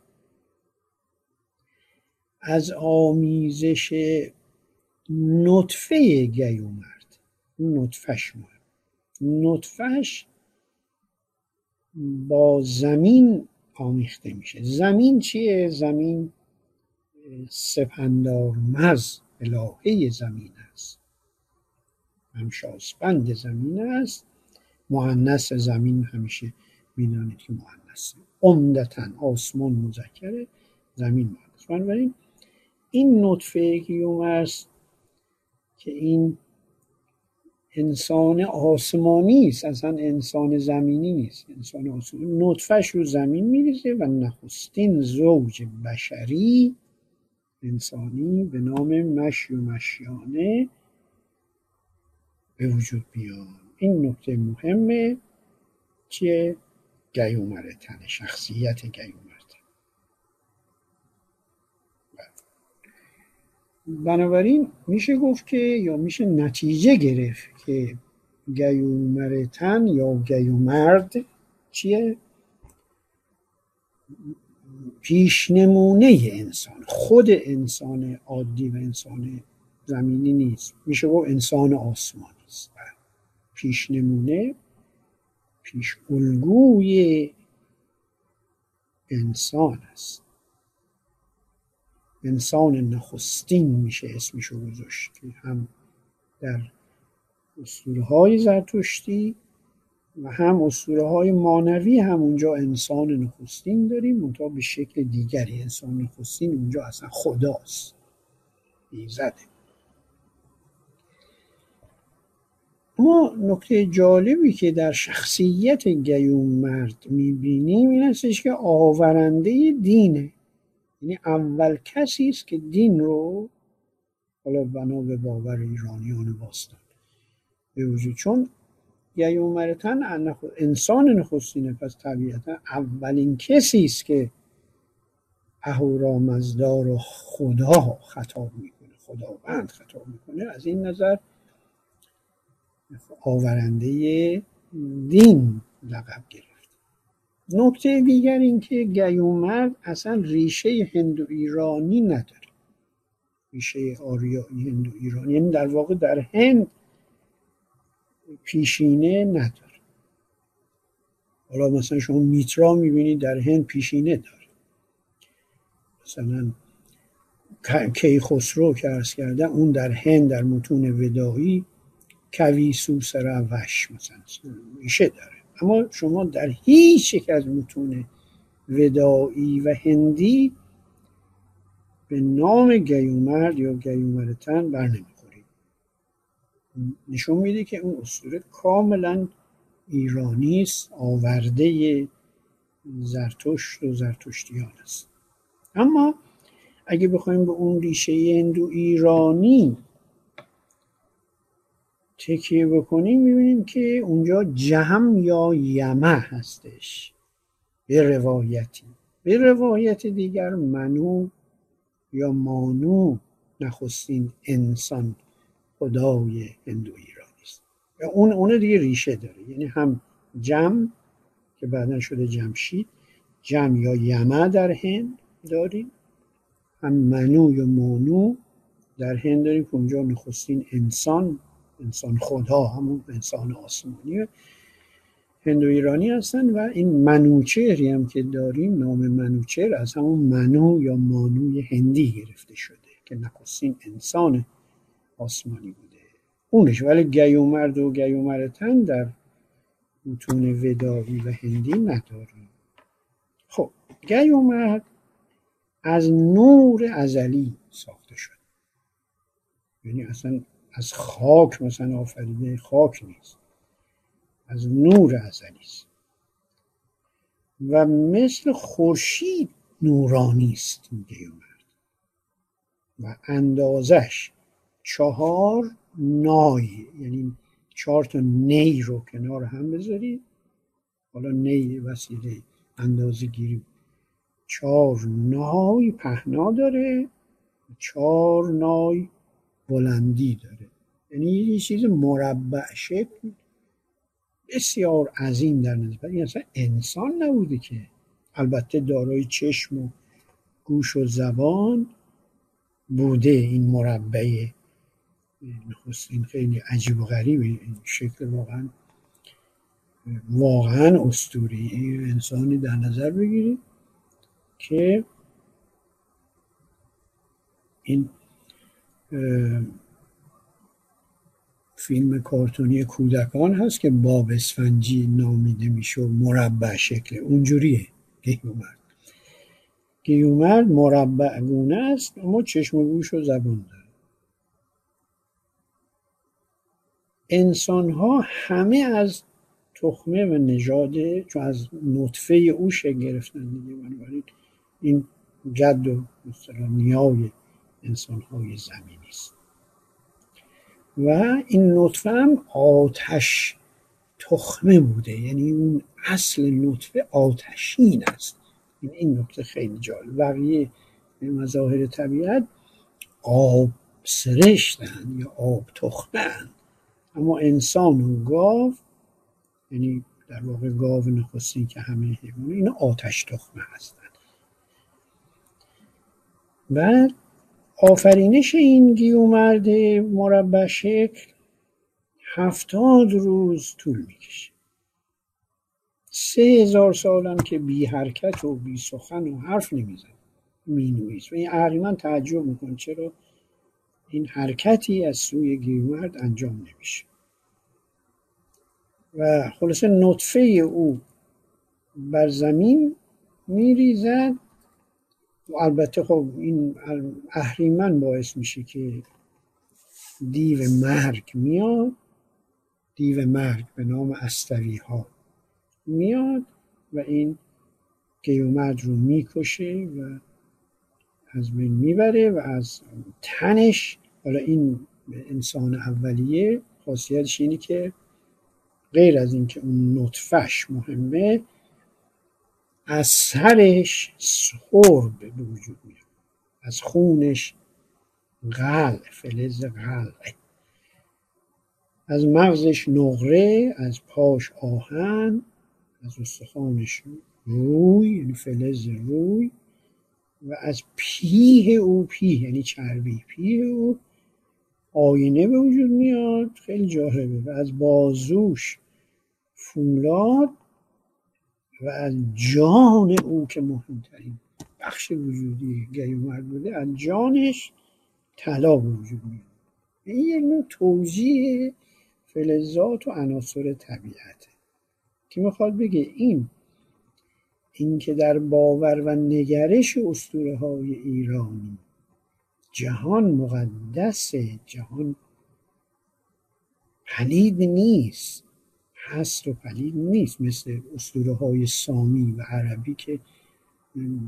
از آمیزش نطفه گیومرد نطفش ما نطفش با زمین آمیخته میشه. زمین چیه؟ زمین سپندار مز الهه زمین است. همشاسپند زمین است. مهندس زمین همیشه می‌دانید که مهندس عمدتا آسمان مذکره زمین مهندس بنابراین این نطفه است که این انسان آسمانی است اصلا انسان زمینی نیست. انسان آسمانی نطفش رو زمین میریزه و نخستین زوج بشری انسانی به نام مشی و مشیانه به وجود بیاد این نکته مهمه که گیومر تن شخصیت گیومر بنابراین میشه گفت که یا میشه نتیجه گرفت که گیومرتن یا گیومرد چیه؟ پیشنمونه انسان خود انسان عادی و انسان زمینی نیست. میشه گفت انسان آسمانی است. پیشنمونه پیش الگوی انسان است. انسان نخستین میشه اسمشو گذاشت که هم در اسطوره های زرتشتی و هم اسطوره های مانوی هم اونجا انسان نخستین داریم منتها به شکل دیگری انسان نخستین اونجا اصلا خداست. ایزده ما نکته جالبی که در شخصیت گیوم مرد می‌بینیم این هستش که آورنده دینه. یعنی اول کسی است که دین رو حالا بنا به باور ایرانیان باستان به وجود چون یومرتن انسان نخستینه پس طبیعتا اولین کسی است که اهورامزدا رو خدا خطاب می‌کنه خداوند خطاب می‌کنه از این نظر آورنده دین لقب گرفت نکته دیگر این که گیومرد اصلا ریشه هندو ایرانی نداره. ریشه آریایی هندو ایرانی یعنی در واقع در هند پیشینه نداره. حالا مثلا شما میترا می‌بینید در هند پیشینه داره. مثلا کی خسرو که ارز کرده اون در هند در متون ودایی کوی سوسرا وش مثلا ریشه داره. اما شما در هیچ یک از متون ودایی و هندی به نام گیومرد یا گیومرتن بر نمی‌خورید نشون میده که اون اسطوره کاملا ایرانی است آورده زرتشت و زرتشتیان است. اما اگه بخوایم به اون ریشه هندو ایرانی تکیه بکنیم می‌بینیم که اونجا جهم یا یمه هستش. به روایتی. به روایت دیگر منو یا مانو نخستین انسان خدای هندو ایرانی است. اون اون دیگه ریشه داره. یعنی هم جم که بعدا شده جمشید جم یا یمه در هند داریم. هم منو یا مانو در هند داریم که اونجا نخستین انسان انسان خدا همون انسان آسمانی هندو ایرانی هستن و این منوچهری هم که داریم نام منوچهر از همون منو یا مانوی هندی گرفته شده که نخستین انسان آسمانی بوده. اونش. ولی گیومرد و گیومرتن در متون ودایی و هندی نداریم. خب گیومرد از نور ازلی ساخته شد. یعنی اصلا از خاک مثلا آفریده خاک نیست. از نور ازلی است. و مثل خورشید نورانی است گیومرد و اندازش چهار نای یعنی چهار تا نی رو کنار هم بذارید حالا نی وسیله اندازه گیری. چهار نای پهنا داره. چهار نای بلندی داره. یعنی یه چیز مربع شکل بسیار عظیم در نظر این اصلا انسان نبوده که. البته دارای چشم و گوش و زبان بوده این مربع نخستین خیلی عجیب و غریب این شکل واقعا. واقعا اسطوری. انسانی در نظر بگیرید که این فیلم کارتونی کودکان هست که باب اسفنجی نامیده میشه مربع شکل. اونجوریه. گیومرد. گیومرد مربع گونه است اما چشم و گوش و زبان داره. انسان ها همه از تخمه و نژاد چون از نطفه او شکل گرفتن دیگه بنابراین این جد و نیای انسان های زمینی است. و این نطفه هم آتش تخمه بوده. یعنی اون اصل نطفه آتشین است. این این نکته خیلی جالب. بقیه مظاهر طبیعت آب سرشتن یا آب تخمه اما انسان و گاو یعنی در واقع گاو نخستین که همه حیوان این آتش تخمه هستن و آفرینش این گیومرد مربع شکل هفتاد روز طول می‌کشه. سه هزار سالم که بی حرکت و بی سخن و حرف نمیزن مینویس و این اهریمن تعجب میکن چرا این حرکتی از سوی گیومرد انجام نمیشه؟ و خلاصه نطفه او بر زمین میریزد. البته خب این اهریمن باعث میشه که دیو مرگ میاد. دیو مرگ به نام استوی ها میاد و این گیومرد رو می‌کشه و از بین می‌بره و از تنش حالا این انسان اولیه خاصیتش اینه که غیر از اینکه اون نطفش مهمه از سرش سرب به وجود میاد از خونش غل فلز غل از مغزش نقره از پاش آهن از استخوانش روی یعنی فلز روی و از پیه او پیه یعنی چربی پیه او. آینه به وجود میاد خیلی جالبه. و از بازوش فولاد و از جان او که مهمترین بخش وجودی گیومرد بوده از جانش طلا وجود میاد این یک نوع توضیح فلزات و عناصر طبیعته. که می‌خواد بگه؟ این این که در باور و نگرش اسطوره های ایرانی جهان مقدس جهان پلید نیست. هست و پلید نیست مثل اسطوره های سامی و عربی که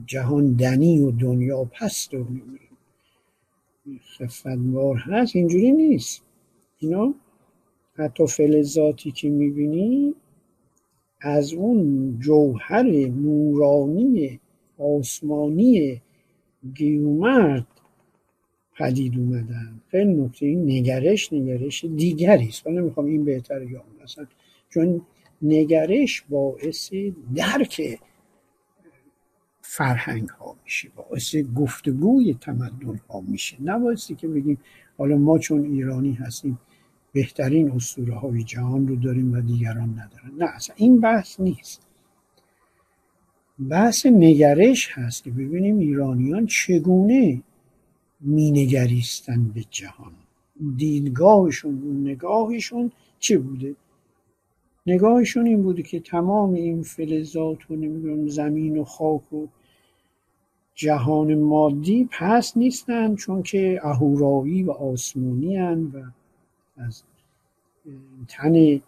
جهان دنی و دنیا پست و خفتبار هست اینجوری نیست. اینا حتی فلزاتی که می‌بینی از اون جوهر نورانی آسمانی گیومرد پدید اومدن. خیلی نکته این نگرش نگرش دیگری است. من نمی‌خوام این بهتر یا مثلا چون نگرش باعث درک فرهنگ ها میشه باعث گفتگوی تمدن ها میشه. نبایستی که بگیم حالا ما چون ایرانی هستیم بهترین اسطوره های جهان رو داریم و دیگران ندارن. نه اصلا این بحث نیست. بحث نگرش هست که ببینیم ایرانیان چگونه مینگریستن به جهان. دیدگاهشون نگاهشون چه بوده؟ نگاهشون این بوده که تمام این فلزات و نمی‌دونم زمین و خاک و جهان مادی پس نیستن چون که اهورایی و آسمانی و از تن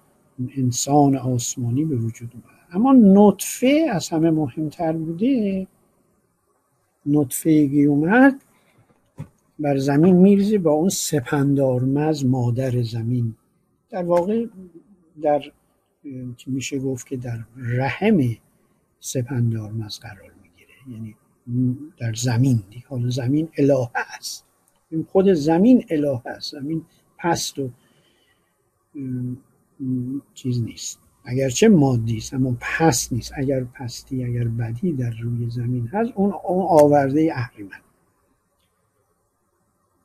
انسان آسمانی به وجود اومد. اما نطفه از همه مهمتر بوده نطفه گیومرد بر زمین میرزه با اون سپندارمز مادر زمین. در واقع در میشه گفت که در رحم سپندارمز قرار می‌گیره. یعنی در زمین حالا زمین اله است. خود زمین اله است. زمین پست و چیز نیست. اگرچه مادی است اما پست نیست. اگر پستی اگر بدی در روی زمین هست اون آورده اهریمن.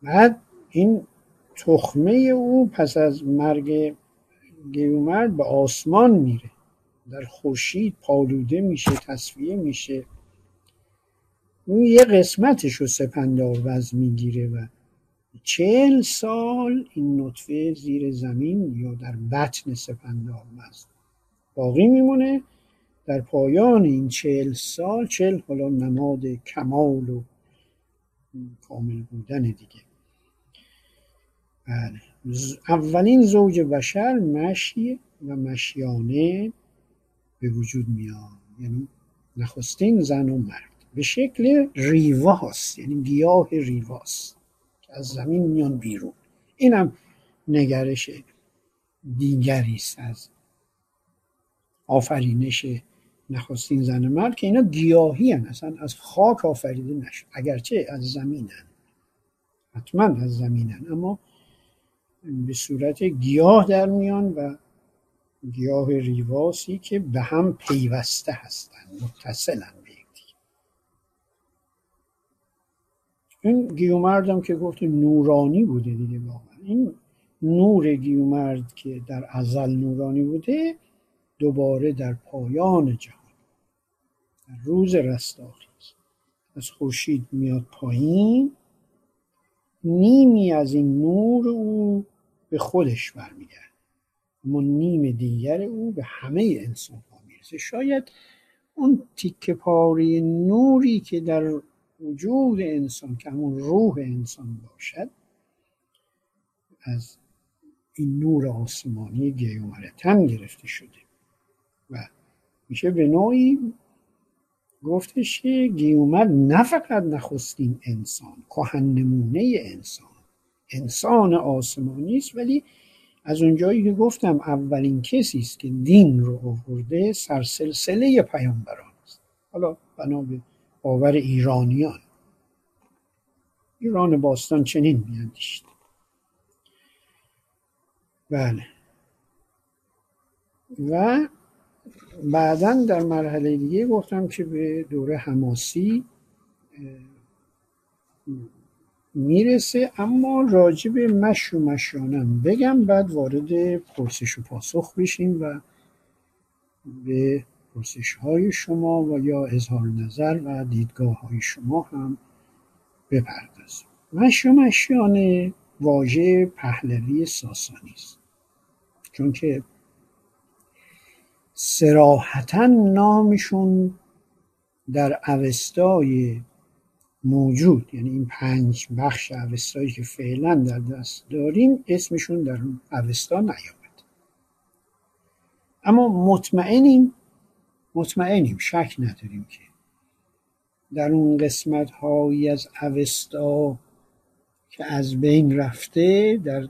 بعد این تخمه او پس از مرگ گیومرد به آسمان میره. در خورشید پالوده میشه تصفیه میشه. اون یه قسمتش رو سپندار وز می‌گیره و چهل سال این نطفه زیر زمین یا در بطن سپندار مزد باقی میمونه. در پایان این چهل سال چهل حالا نماد کمال و کامل بودن دیگه. بله. اولین زوج بشر مشی و مشیانه به وجود میاد. یعنی نخستین زن و مرد. به شکل ریواست یعنی گیاه ریواست که از زمین میان بیرون. اینم نگرش دیگری است از آفرینش نخستین زن مرد که اینا گیاهی هن. اصلا از خاک آفریده نشد. اگرچه از زمینن. حتما از زمینن. اما به صورت گیاه در میان و گیاه ریواسی که به هم پیوسته هستند متصلن به این گیومرد که گفت نورانی بوده دیگه واقعا. این نور گیومرد که در ازل نورانی بوده دوباره در پایان جهان در روز رستاخیز. از خورشید میاد پایین نیمی از این نور او به خودش برمیگرده. اما نیم دیگر او به همه انسان ها می‌رسه. شاید اون تیکه پاری نوری که در وجود انسان که همون روح انسان باشد از این نور آسمانی گیومرتن گرفته شده. و میشه به نوعی گفتش که گیومرد نه فقط نخستین انسان کهن نمونه انسان. انسان آسمانی است ولی از اونجایی که گفتم اولین کسی است که دین رو آورده سرسلسله پیامبران است. حالا بنا به باور ایرانیان. ایران باستان چنین میاندیشید. بله. و بعدا در مرحله دیگه گفتم که به دوره حماسی می‌رسه اما راجع به مش و مشانم بگم بعد وارد پرسش و پاسخ بشیم و به پرسش های شما و یا اظهار نظر و دیدگاه های شما هم بپردازیم. و مشیانه واژه پهلوی ساسانی است. چون که سراحتا نامشون در اوستای موجود. یعنی این پنج بخش اوستایی که فعلا در دست داریم اسمشون در اوستا نیامد. اما مطمئنیم مطمئنیم شک نداریم که در اون قسمت هایی از اوستا که از بین رفته در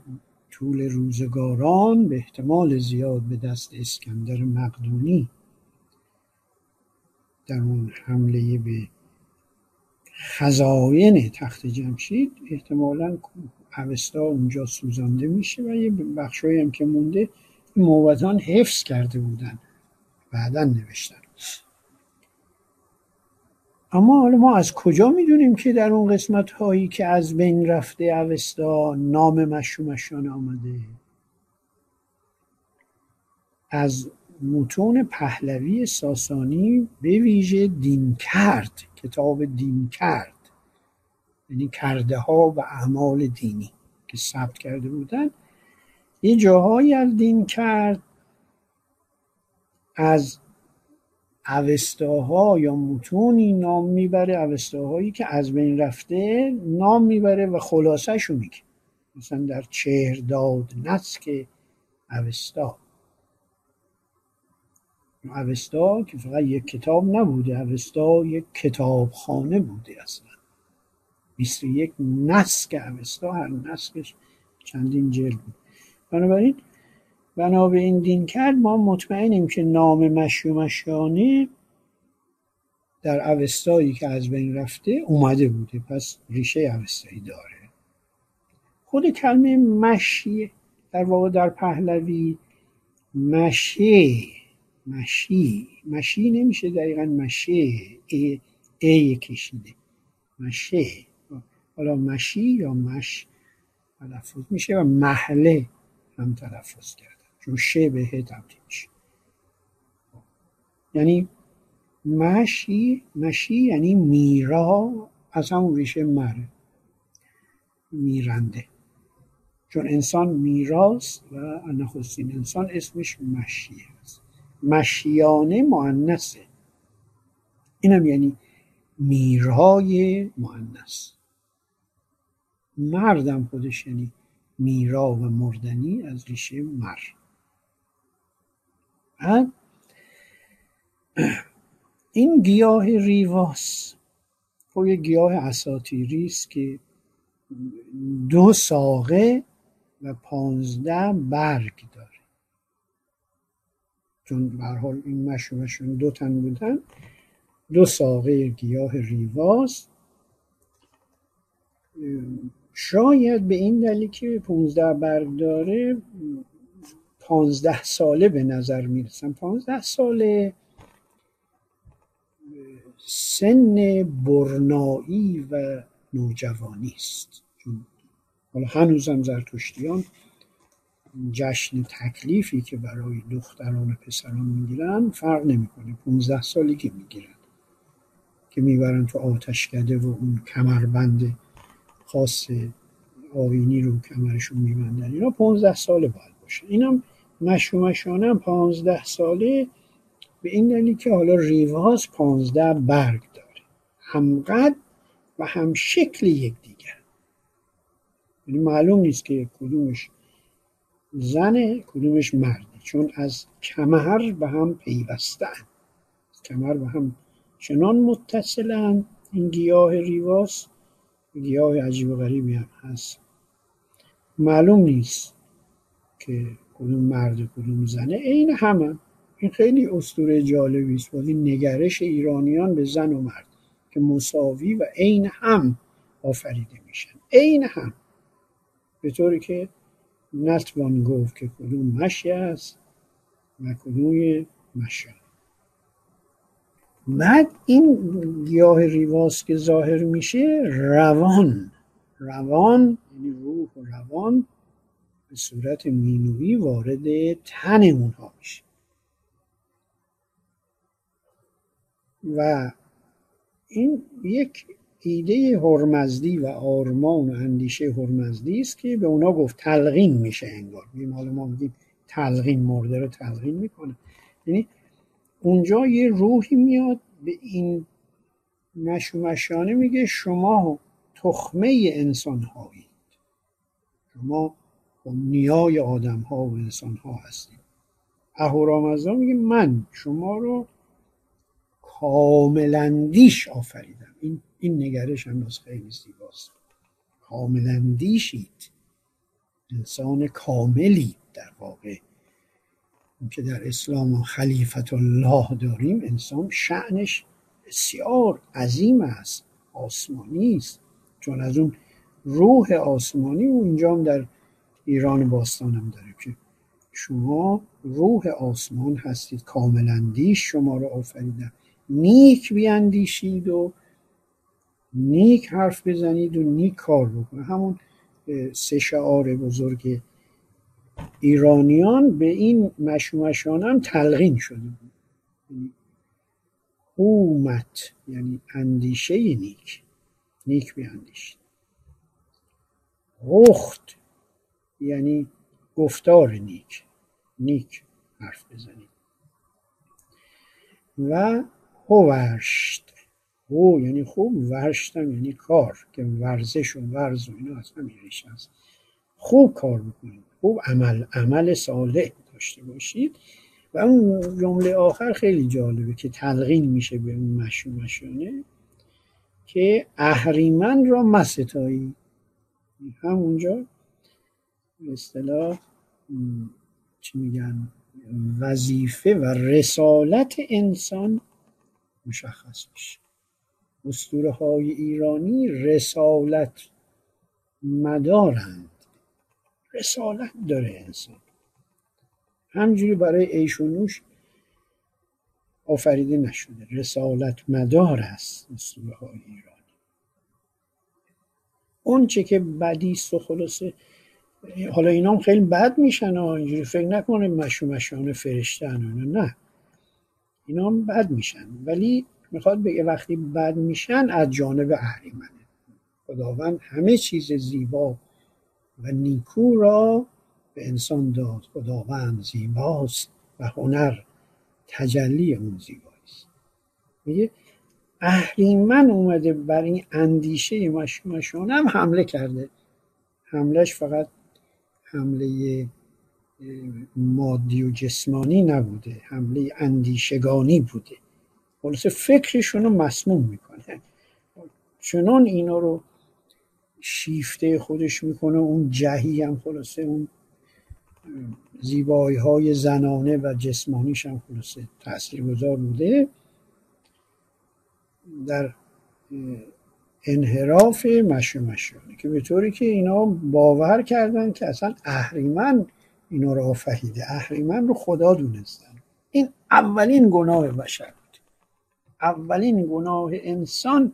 طول روزگاران به احتمال زیاد به دست اسکندر مقدونی در اون حمله به خزاین تخت جمشید احتمالا اوستا اونجا سوزانده میشه و یه بخشایی هم که مونده موبتان حفظ کرده بودن بعدا نوشتن. اما حالا ما از کجا می‌دونیم که در اون قسمت هایی که از بین رفته اوستا نام مشومشان آمده؟ از متون پهلوی ساسانی به ویژه دین کرد کتاب دین کرد یعنی کرده ها و اعمال دینی که ثبت کرده بودن. یه جاهایی از دین کرد از اوستاها یا متونی نام می‌بره اوستاهایی که از بین رفته نام می‌بره و خلاصه میگه. مثلا در چهرداد نسک اوستا. اوستا که فقط یک کتاب نبوده اوستا یک کتابخانه بوده اصلا. 21 نسک اوستا هر نسکش چندین جلد بود. بنابراین بنا به این دین کرد ما مطمئنیم که نام مشیومشانی در اوستایی که از بین رفته اومده بوده پس ریشه اوستایی داره. خود کلمه مشی در واقع در پهلوی مشی مشی مشی نمیشه دقیقا مشی ای, ای کشیده. مشی. حالا مشی یا مش تلفظ میشه و محله هم تلفظ کردن چون شه به تبدیل میشه. یعنی مشی مشی یعنی میرا از همون ریشه مره. میرنده. چون انسان میراست و نخستین انسان اسمش مشی است. مشیانه معنسه اینم یعنی میرای معنس مردم خودش یعنی میرا و مردنی از ریشه مر. این گیاه ریواس خب یه گیاه اساتیری است که دو ساقه و پانزده برگ داره. چون به حال این مشروبشون دو تن بودن دو ساقه گیاه ریواس. شاید به این دلیل که 15 برگ داره 15 ساله به نظر می‌رسن 15 ساله سن برنایی و نوجوانی است. حالا هنوزم زرتشتیان جشن تکلیفی که برای دختران و پسران می‌گیرن فرق نمی‌کنه. 15 سالگی می‌گیرن که می‌برن تو آتشکده و اون کمربند خاص آینی رو کمرشون میبندن. اینا 15 ساله باید باشه اینم مشومشانه هم 15 ساله. به این دلیل که حالا ریواز 15 برگ داره. همقد و هم شکل یکدیگر. یعنی معلوم نیست که کدومش زنه کدومش مردی چون از کمر به هم پیوستن کمر به هم چنان متصلن این گیاه ریواس گیاه عجیب و غریبی هم هست. معلوم نیست که کدوم مرد کدوم زنه عین همه. این خیلی اسطوره جالبی است. ولی نگرش ایرانیان به زن و مرد که مساوی و عین هم آفریده میشن. عین هم. به طوری که نتوان گفت که کدوم مشی است و کدوم مشی بعد این گیاه ریواس که ظاهر میشه روان. روان یعنی روح و روان. به صورت مینوی وارد تن اونها میشه. و این یک ایده هرمزدی و آرمان و اندیشه هرمزدی است که به اونا گفت تلقین میشه انگار. حالا ما میگیم تلقین مرده رو تلقین می‌کنه. یعنی اونجا یه روحی میاد به این مشومشانه میگه شما تخمه انسان هایید شما نیای آدم ها و انسان ها هستید اهورامزدا میگه من شما رو کاملندیش آفریدم. این, این نگرش هم خیلی زیباست. کاملندیشید انسان کاملی در واقع. که در اسلام خلیفت الله داریم انسان شعنش بسیار عظیم است آسمانی است. چون از اون روح آسمانی هم در ایران باستان هم داره که شما روح آسمان هستید کاملندیش شما رو آفریدن. نیک بیاندیشید و نیک حرف بزنید و نیک کار بکنید. همون سه شعار بزرگ ایرانیان به این مشومشان هم تلقین شده بود. یعنی اومت یعنی اندیشه نیک. نیک بیاندیشید. غخت یعنی گفتار نیک نیک حرف بزنید و هوشت. هو یعنی خوب ورشتم یعنی کار که ورزش و ورز و اینا از همین ریشه هست. خوب کار بکنید خوب عمل عمل صالح داشته باشید. و اون جمله آخر خیلی جالبه که تلقین میشه به اون مشونه که اهریمن را مستایی. همونجا به اصطلاح چی میگن وظیفه و رسالت انسان مشخص میشه. اسطوره های ایرانی رسالت مدارند. رسالت داره انسان. همجوری برای عیش و نوش آفریده نشده. رسالت مدار است اسطوره های ایرانی. اون چه که بدیست و خلاصه حالا اینا هم خیلی بد میشن ها اینجوری فکر نکنه مشو مشان فرشته نه. اینا هم بد میشن. ولی می‌خواد بگه وقتی بد میشن از جانب اهریمنه خداوند همه چیز زیبا و نیکو را به انسان داد. خداوند زیباست و هنر تجلی اون زیباست میگه اهریمن اومده بر این اندیشه مشون هم حمله کرده. حملش فقط حمله مادی و جسمانی نبوده حمله اندیشگانی بوده. خلاصه فکرشون رو مسموم می‌کنه. چنان اینا رو شیفته خودش می‌کنه اون جهی هم خلاصه اون زیبایی های زنانه و جسمانیش هم خلاصه تأثیر گذار بوده. در انحراف مشو مشیانه که به طوری که اینا باور کردن که اصلا اهریمن اینا رو آفهیده اهریمن رو خدا دونستن. این اولین گناه بشر بود. اولین گناه انسان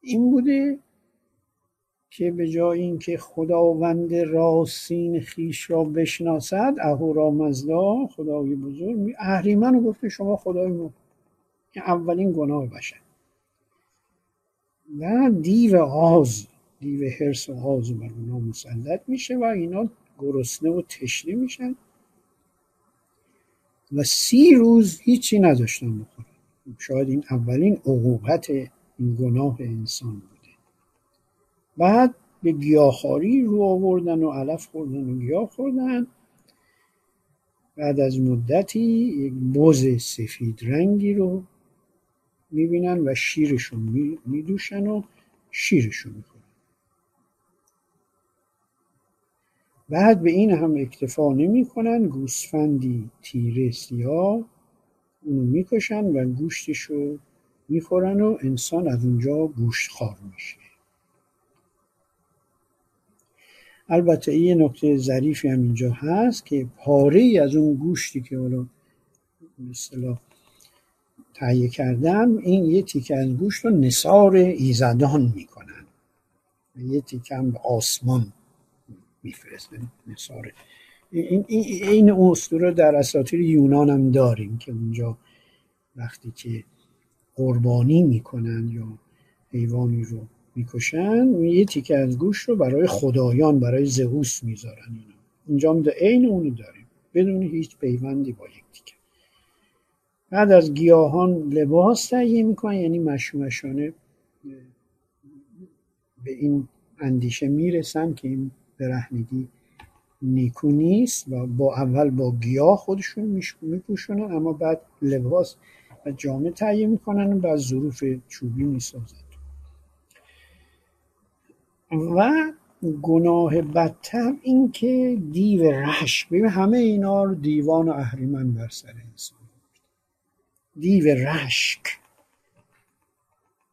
این بوده که به جای اینکه خداوند راستین خیش را بشناسد اهورا مزدا خدای بزرگ اهریمن رو گفته شما خدای ما. این اولین گناه بشر. و دیو آز دیو هرس و آز بر اونا مسلط میشه و اینا گرسنه و تشنه میشن. و سی روز هیچی نداشتن بخورن. شاید این اولین عقوبت این گناه انسان بوده. بعد به گیاهخواری رو آوردن و علف خوردن و گیاه خوردن. بعد از مدتی یک بز سفید رنگی رو می‌بینن و شیرشون میدوشن و شیرشون می‌خورن. بعد به این هم اکتفا نمی‌کنن گوسفندی تیره سیاه اونو می‌کشن و گوشتشو می‌خورن و انسان از اونجا گوشت خار میشه. البته این نکته ظریفی هم اینجا هست که پاره ای از اون گوشتی که حالا مثلا تهیه کردن این یه تیکه از گوشت رو نصار ایزدان می‌کنن. یه تیکه هم به آسمان میفرستن نصار این, این, این در اساطیر یونان هم داریم که اونجا وقتی که قربانی می‌کنن یا حیوانی رو می‌کشن یه تیکه از گوشت رو برای خدایان برای زهوس می‌ذارن اینا. اینجا هم عین اونو داریم. بدون هیچ پیوندی با یک تیکه. بعد از گیاهان لباس تهیه می‌کنن یعنی مشومشانه به این اندیشه می‌رسن که این برهنگی نیکو نیست و با اول با گیاه خودشون میپوشونن اما بعد لباس و جامعه تهیه می‌کنن و بعد ظروف چوبی می‌سازن. و گناه بدتر این که دیو رشک. ببین همه اینا رو دیوان و اهریمن بر سر انسان. دیو رشک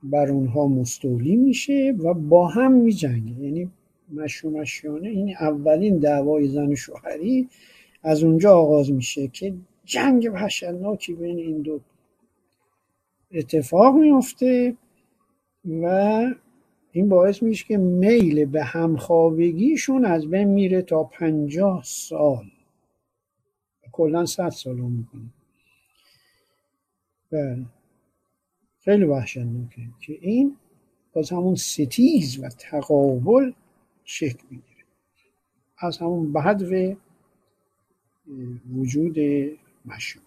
بر اونها مستولی میشه و با هم میجنگه. یعنی مشومشیانه این اولین دعوای زن و شوهری از اونجا آغاز میشه که جنگ وحشتناکی بین این دو اتفاق میفته و این باعث میشه که میل به همخوابگیشون از بین میره تا پنجاه سال. کلا صد سال رو می‌کنه. بله. خیلی وحشتناکه که این باز همون ستیز و تقابل شکل می‌گیره. از همون و وجود مشو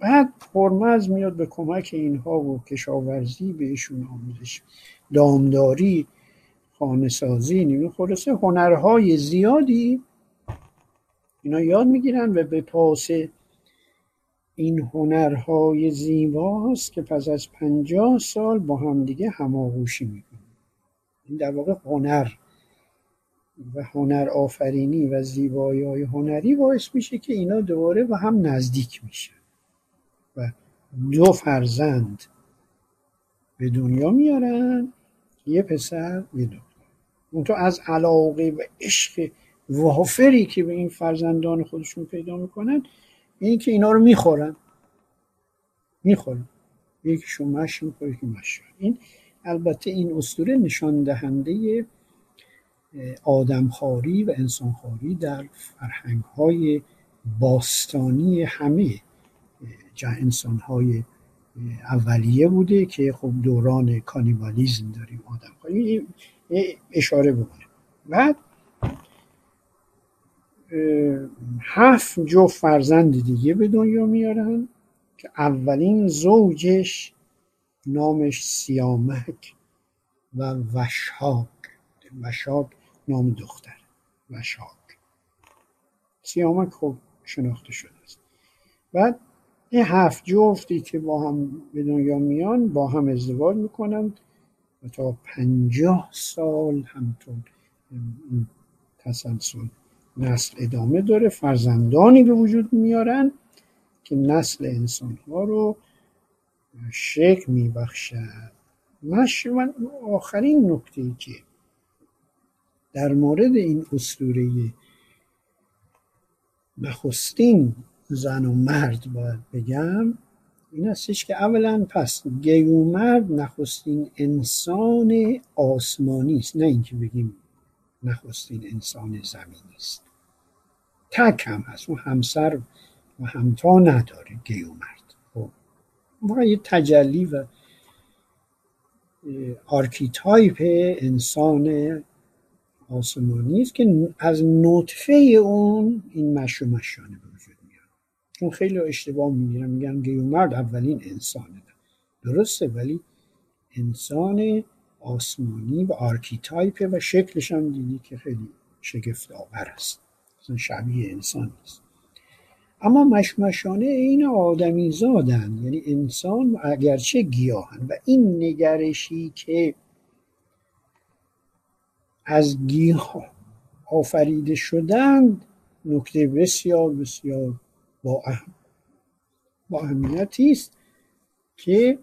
بعد پرمز میاد به کمک اینها و کشاورزی بهشون آموزش دامداری خانه سازی نیمه خلاصه هنرهای زیادی اینا یاد می‌گیرن و به پاس این هنرهای زیباست که پس از پنجاه سال با همدیگه هماغوشی می‌کنن این در واقع هنر و هنر آفرینی و زیبایی های هنری باعث میشه که اینا دوباره و هم نزدیک میشن و دو فرزند به دنیا میارن یه پسر یه دختر. اون تو از علاقه و عشق وافری که به این فرزندان خودشون پیدا می‌کنن این که اینا رو می‌خورن. می‌خورن. یکیشون مش می‌خوره که مش این البته این اسطوره نشان دهنده آدمخواری و انسانخواری در فرهنگ های باستانی همه انسان های اولیه بوده که خب دوران کانیبالیزم داریم آدم اشاره بکنه. بعد هفت جو فرزند دیگه به دنیا میارن که اولین زوجش نامش سیامک و وشاک وشاک نام دختر وشاک سیامک خب شناخته شده است. بعد این هفت جفتی که با هم به دنیا میان با هم ازدواج می‌کنن و تا پنجاه سال همطور این تسلسل نسل ادامه داره فرزندانی به وجود میارن که نسل انسان ها رو شکل میبخشد من آخرین نکته که در مورد این اسطوره نخستین زن و مرد باید بگم این هستش که اولا پس گیومرد نخستین انسان آسمانی است. نه اینکه بگیم نخستین انسان زمینی است. تک هم هست. اون همسر و همتا نداره گیومرد. خب. یه تجلی و archetype انسان آسمانی است که از نطفه اون این مش و مشانه به وجود میاد. چون خیلی اشتباه می‌گیرن میگن گیومرد اولین انسانه. درسته ولی انسان آسمانی و archetype و شکلش هم دیدی که خیلی شگفت آور است. شبیه انسان نیست. اما مشمشانه این آدمی زادن یعنی انسان اگرچه گیاهن و این نگرشی که از گیاه آفریده شدند نکته بسیار بسیار با, اهم با اهمیتی است که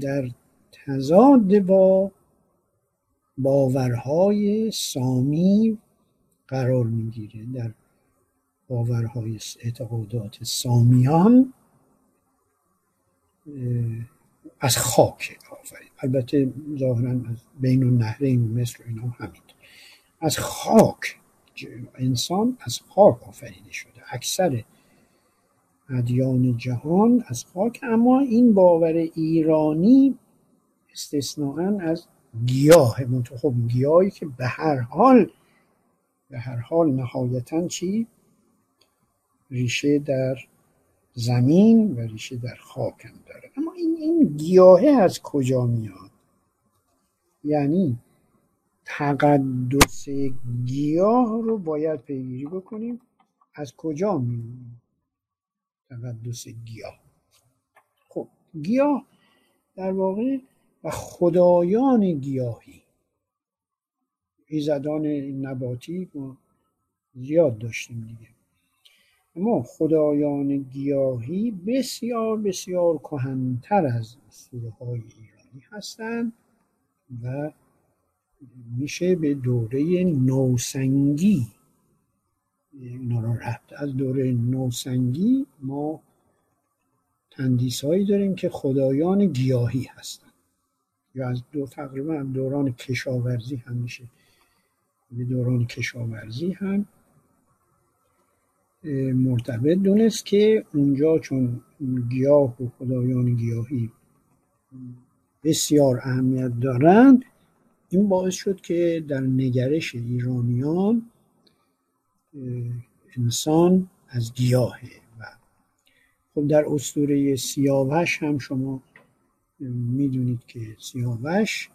در تضاد با باورهای سامی قرار می‌گیره در باورهای اعتقادات سامیان از خاک آفرید البته ظاهرا از بین النهرین مثل اینا همین از خاک انسان از خاک آفریده شده. اکثر ادیان جهان از خاک اما این باور ایرانی استثناا از گیاه خب گیاهی که به هر حال به هر حال نهایتا چی؟ ریشه در زمین و ریشه در خاک هم داره. اما این, این گیاهه از کجا میاد؟ یعنی تقدس گیاه رو باید پیگیری بکنیم. از کجا میاد تقدس گیاه. خب گیاه در واقع و خدایان گیاهی. ایزدان نباتی ما زیاد داشتیم دیگه. اما خدایان گیاهی بسیار بسیار کهنتر از سوره های ایرانی هستند و میشه به دوره نوسنگی اینا رو رفت. از دوره نوسنگی ما تندیس هایی داریم که خدایان گیاهی هستند. یا از دو تقریبا دوران کشاورزی هم دوران کشاورزی هم مرتبط دونست که اونجا چون گیاه و خدایان گیاهی بسیار اهمیت دارند این باعث شد که در نگرش ایرانیان انسان از گیاهه. و خب در اسطوره سیاوش هم شما می‌دونید که سیاوش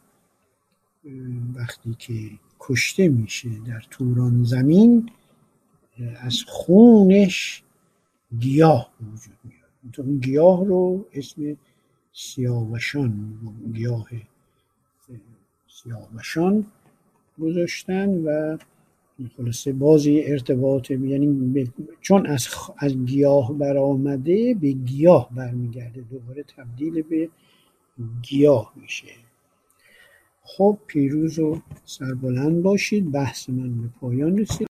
وقتی که کشته میشه در توران زمین از خونش گیاه وجود میاد اون گیاه رو اسم سیاوشان گیاه سیاوشان گذاشتن و خلاصه بازی ارتباط یعنی چون از, از گیاه برآمده به گیاه برمیگرده دوباره تبدیل به گیاه میشه. خب پیروز و سربلند باشید بحث من به پایان رسید.